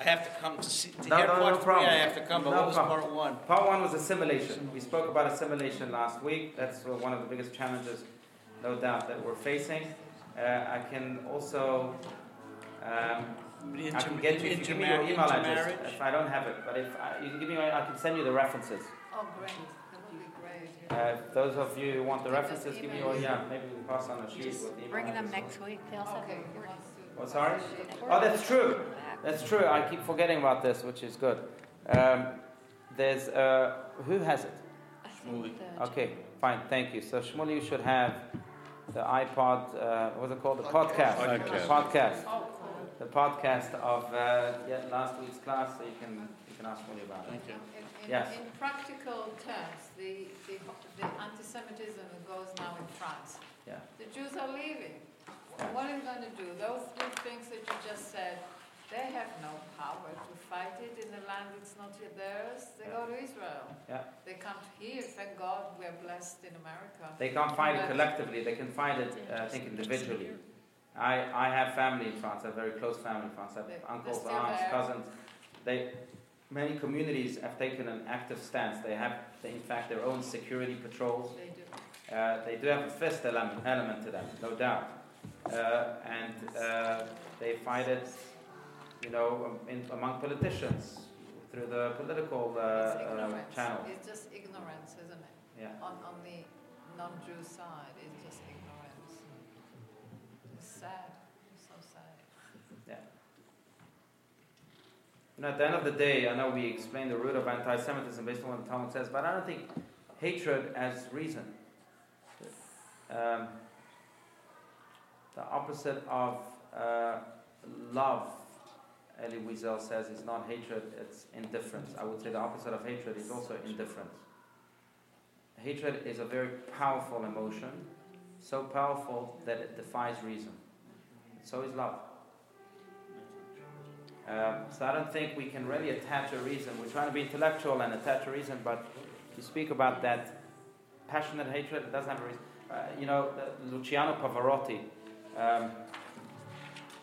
I have to come to see, to No, hear no, no part three, problem. I have to come, but No what was problem. part one? Part one was assimilation. We spoke about assimilation last week. That's uh, one of the biggest challenges, no doubt, that we're facing. Uh, I can also, um, I can get you, if you give me your email address, if I don't have it, but if I, you can give me, I can send you the references. Oh, great, that would be great. Uh, those of you who want the references, give me your, yeah, maybe we can pass on a sheet with the email Bring them next week. They also have Okay, a he recording. Oh, sorry? Oh, that's true. Back. That's true. I keep forgetting about this, which is good. Um, there's, uh, who has it? I think the- Okay, fine, thank you. So Shmuley, you should have the iPod, uh, what's it called? The podcast. Podcast. Podcast. Oh, cool. The podcast of uh, yeah, last week's class, so you can, you can ask Shmuley about it. Thank you. In, in, Yes. in practical terms, the, the, the anti-Semitism that goes now in France, Yeah. the Jews are leaving. And what are you going to do? Those three things that you just said, they have no power to fight it in the land that's not yet theirs. They go to Israel. Yeah. They come here. Thank God we're blessed in America. They can't fight it collectively, they can fight it, uh, I think, individually. I, I have family in France, I have very close family in France. I have uncles, aunts, there. cousins. They, many communities have taken an active stance. They have, they, in fact, their own security patrols. They do. Uh, they do have a fist element, element to them, no doubt. Uh, and uh, they fight it, you know, um, in, among politicians through the political uh, It's uh, channels. It's just ignorance, isn't it? Yeah. On, on the non-Jew side, it's just ignorance. It's sad, it's so sad. Yeah. You know, at the end of the day, I know we explained the root of anti-Semitism based on what the Talmud says, but I don't think hatred as reason. Um, the opposite of uh, love, Elie Wiesel says, it's not hatred; it's indifference. I would say the opposite of hatred is also indifference. Hatred is a very powerful emotion, so powerful that it defies reason. So is love. Um, so I don't think we can really attach a reason. We're trying to be intellectual and attach a reason, but to speak about that passionate hatred, it doesn't have a reason. Uh, you know, Luciano Pavarotti. Um,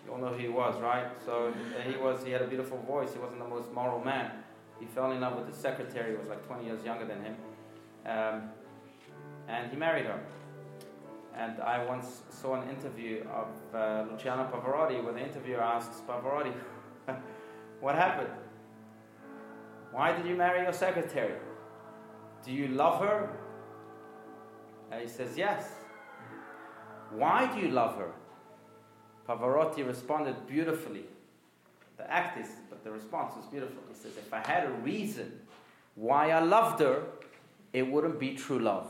you all know who he was, right? So he was. He had a beautiful voice. He wasn't the most moral man. He fell in love with his secretary, who was like 20 years younger than him, um, and he married her. And I once saw an interview of uh, Luciano Pavarotti where the interviewer asks Pavarotti, What happened? Why did you marry your secretary? Do you love her? And he says, Yes. Why do you love her? Pavarotti responded beautifully. The act is, but the response was beautiful. He says, If I had a reason why I loved her, it wouldn't be true love.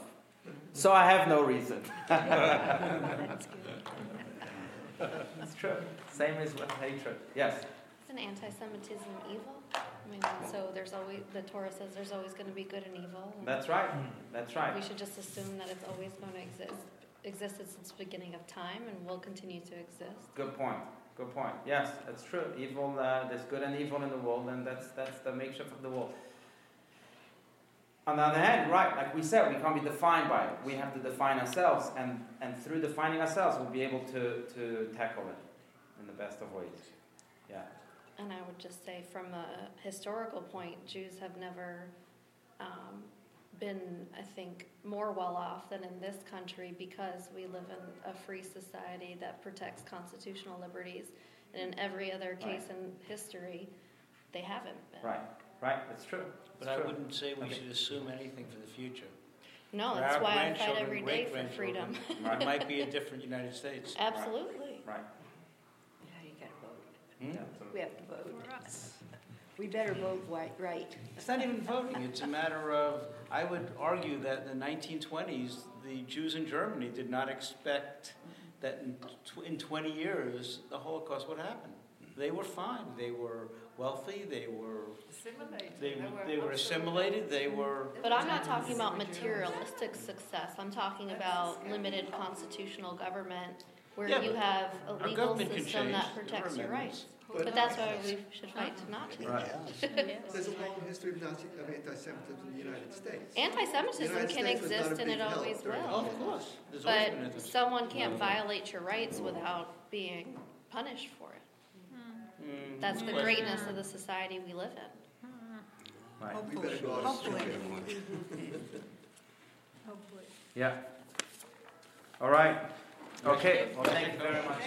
So I have no reason. That's good. That's true. Same as with hatred. Yes. Isn't anti-Semitism evil? I mean, so there's always, the Torah says there's always going to be good and evil. and That's right. Mm. That's right. We should just assume that it's always going to exist, existed since the beginning of time and will continue to exist. Good point. Good point. Yes, that's true. Evil, uh, there's good and evil in the world, and that's that's the makeshift of the world. On the other hand, right, like we said, we can't be defined by it. We have to define ourselves, and, and through defining ourselves, we'll be able to, to tackle it in the best of ways. Yeah. And I would just say, from a historical point, Jews have never um, been, I think, more well off than in this country because we live in a free society that protects constitutional liberties. And in every other case in history, they haven't been. Right. Right. That's true. But It's I true. wouldn't say we Okay. should assume anything for the future. No, For that's our why I fight every day for great-grandchildren, freedom. It might be a different United States. Absolutely. Right. Yeah, you gotta vote. Hmm? Yeah. We have to vote. We better vote white, right. It's not even voting, it's a matter of, I would argue that in the 1920s, the Jews in Germany did not expect that in, tw- in 20 years, the Holocaust would happen. They were fine, they were wealthy, they were, Assimilated. they, were they were assimilated, they were. But I'm not talking about materialistic success. I'm talking about limited constitutional government where Yeah, you have a legal system that protects your rights. But- But that's why we should fight to not to. Right. There's a long history of Nazi, of anti-Semitism in the United States. Anti-Semitism United can States was not a exist and it always during the will. Of course, there's But someone can't violate your rights without being punished for it. Mm, That's the greatness of the society we live in. Right. We better go out. Hopefully. Hopefully. Yeah. All right. Okay. Well, thank you very much.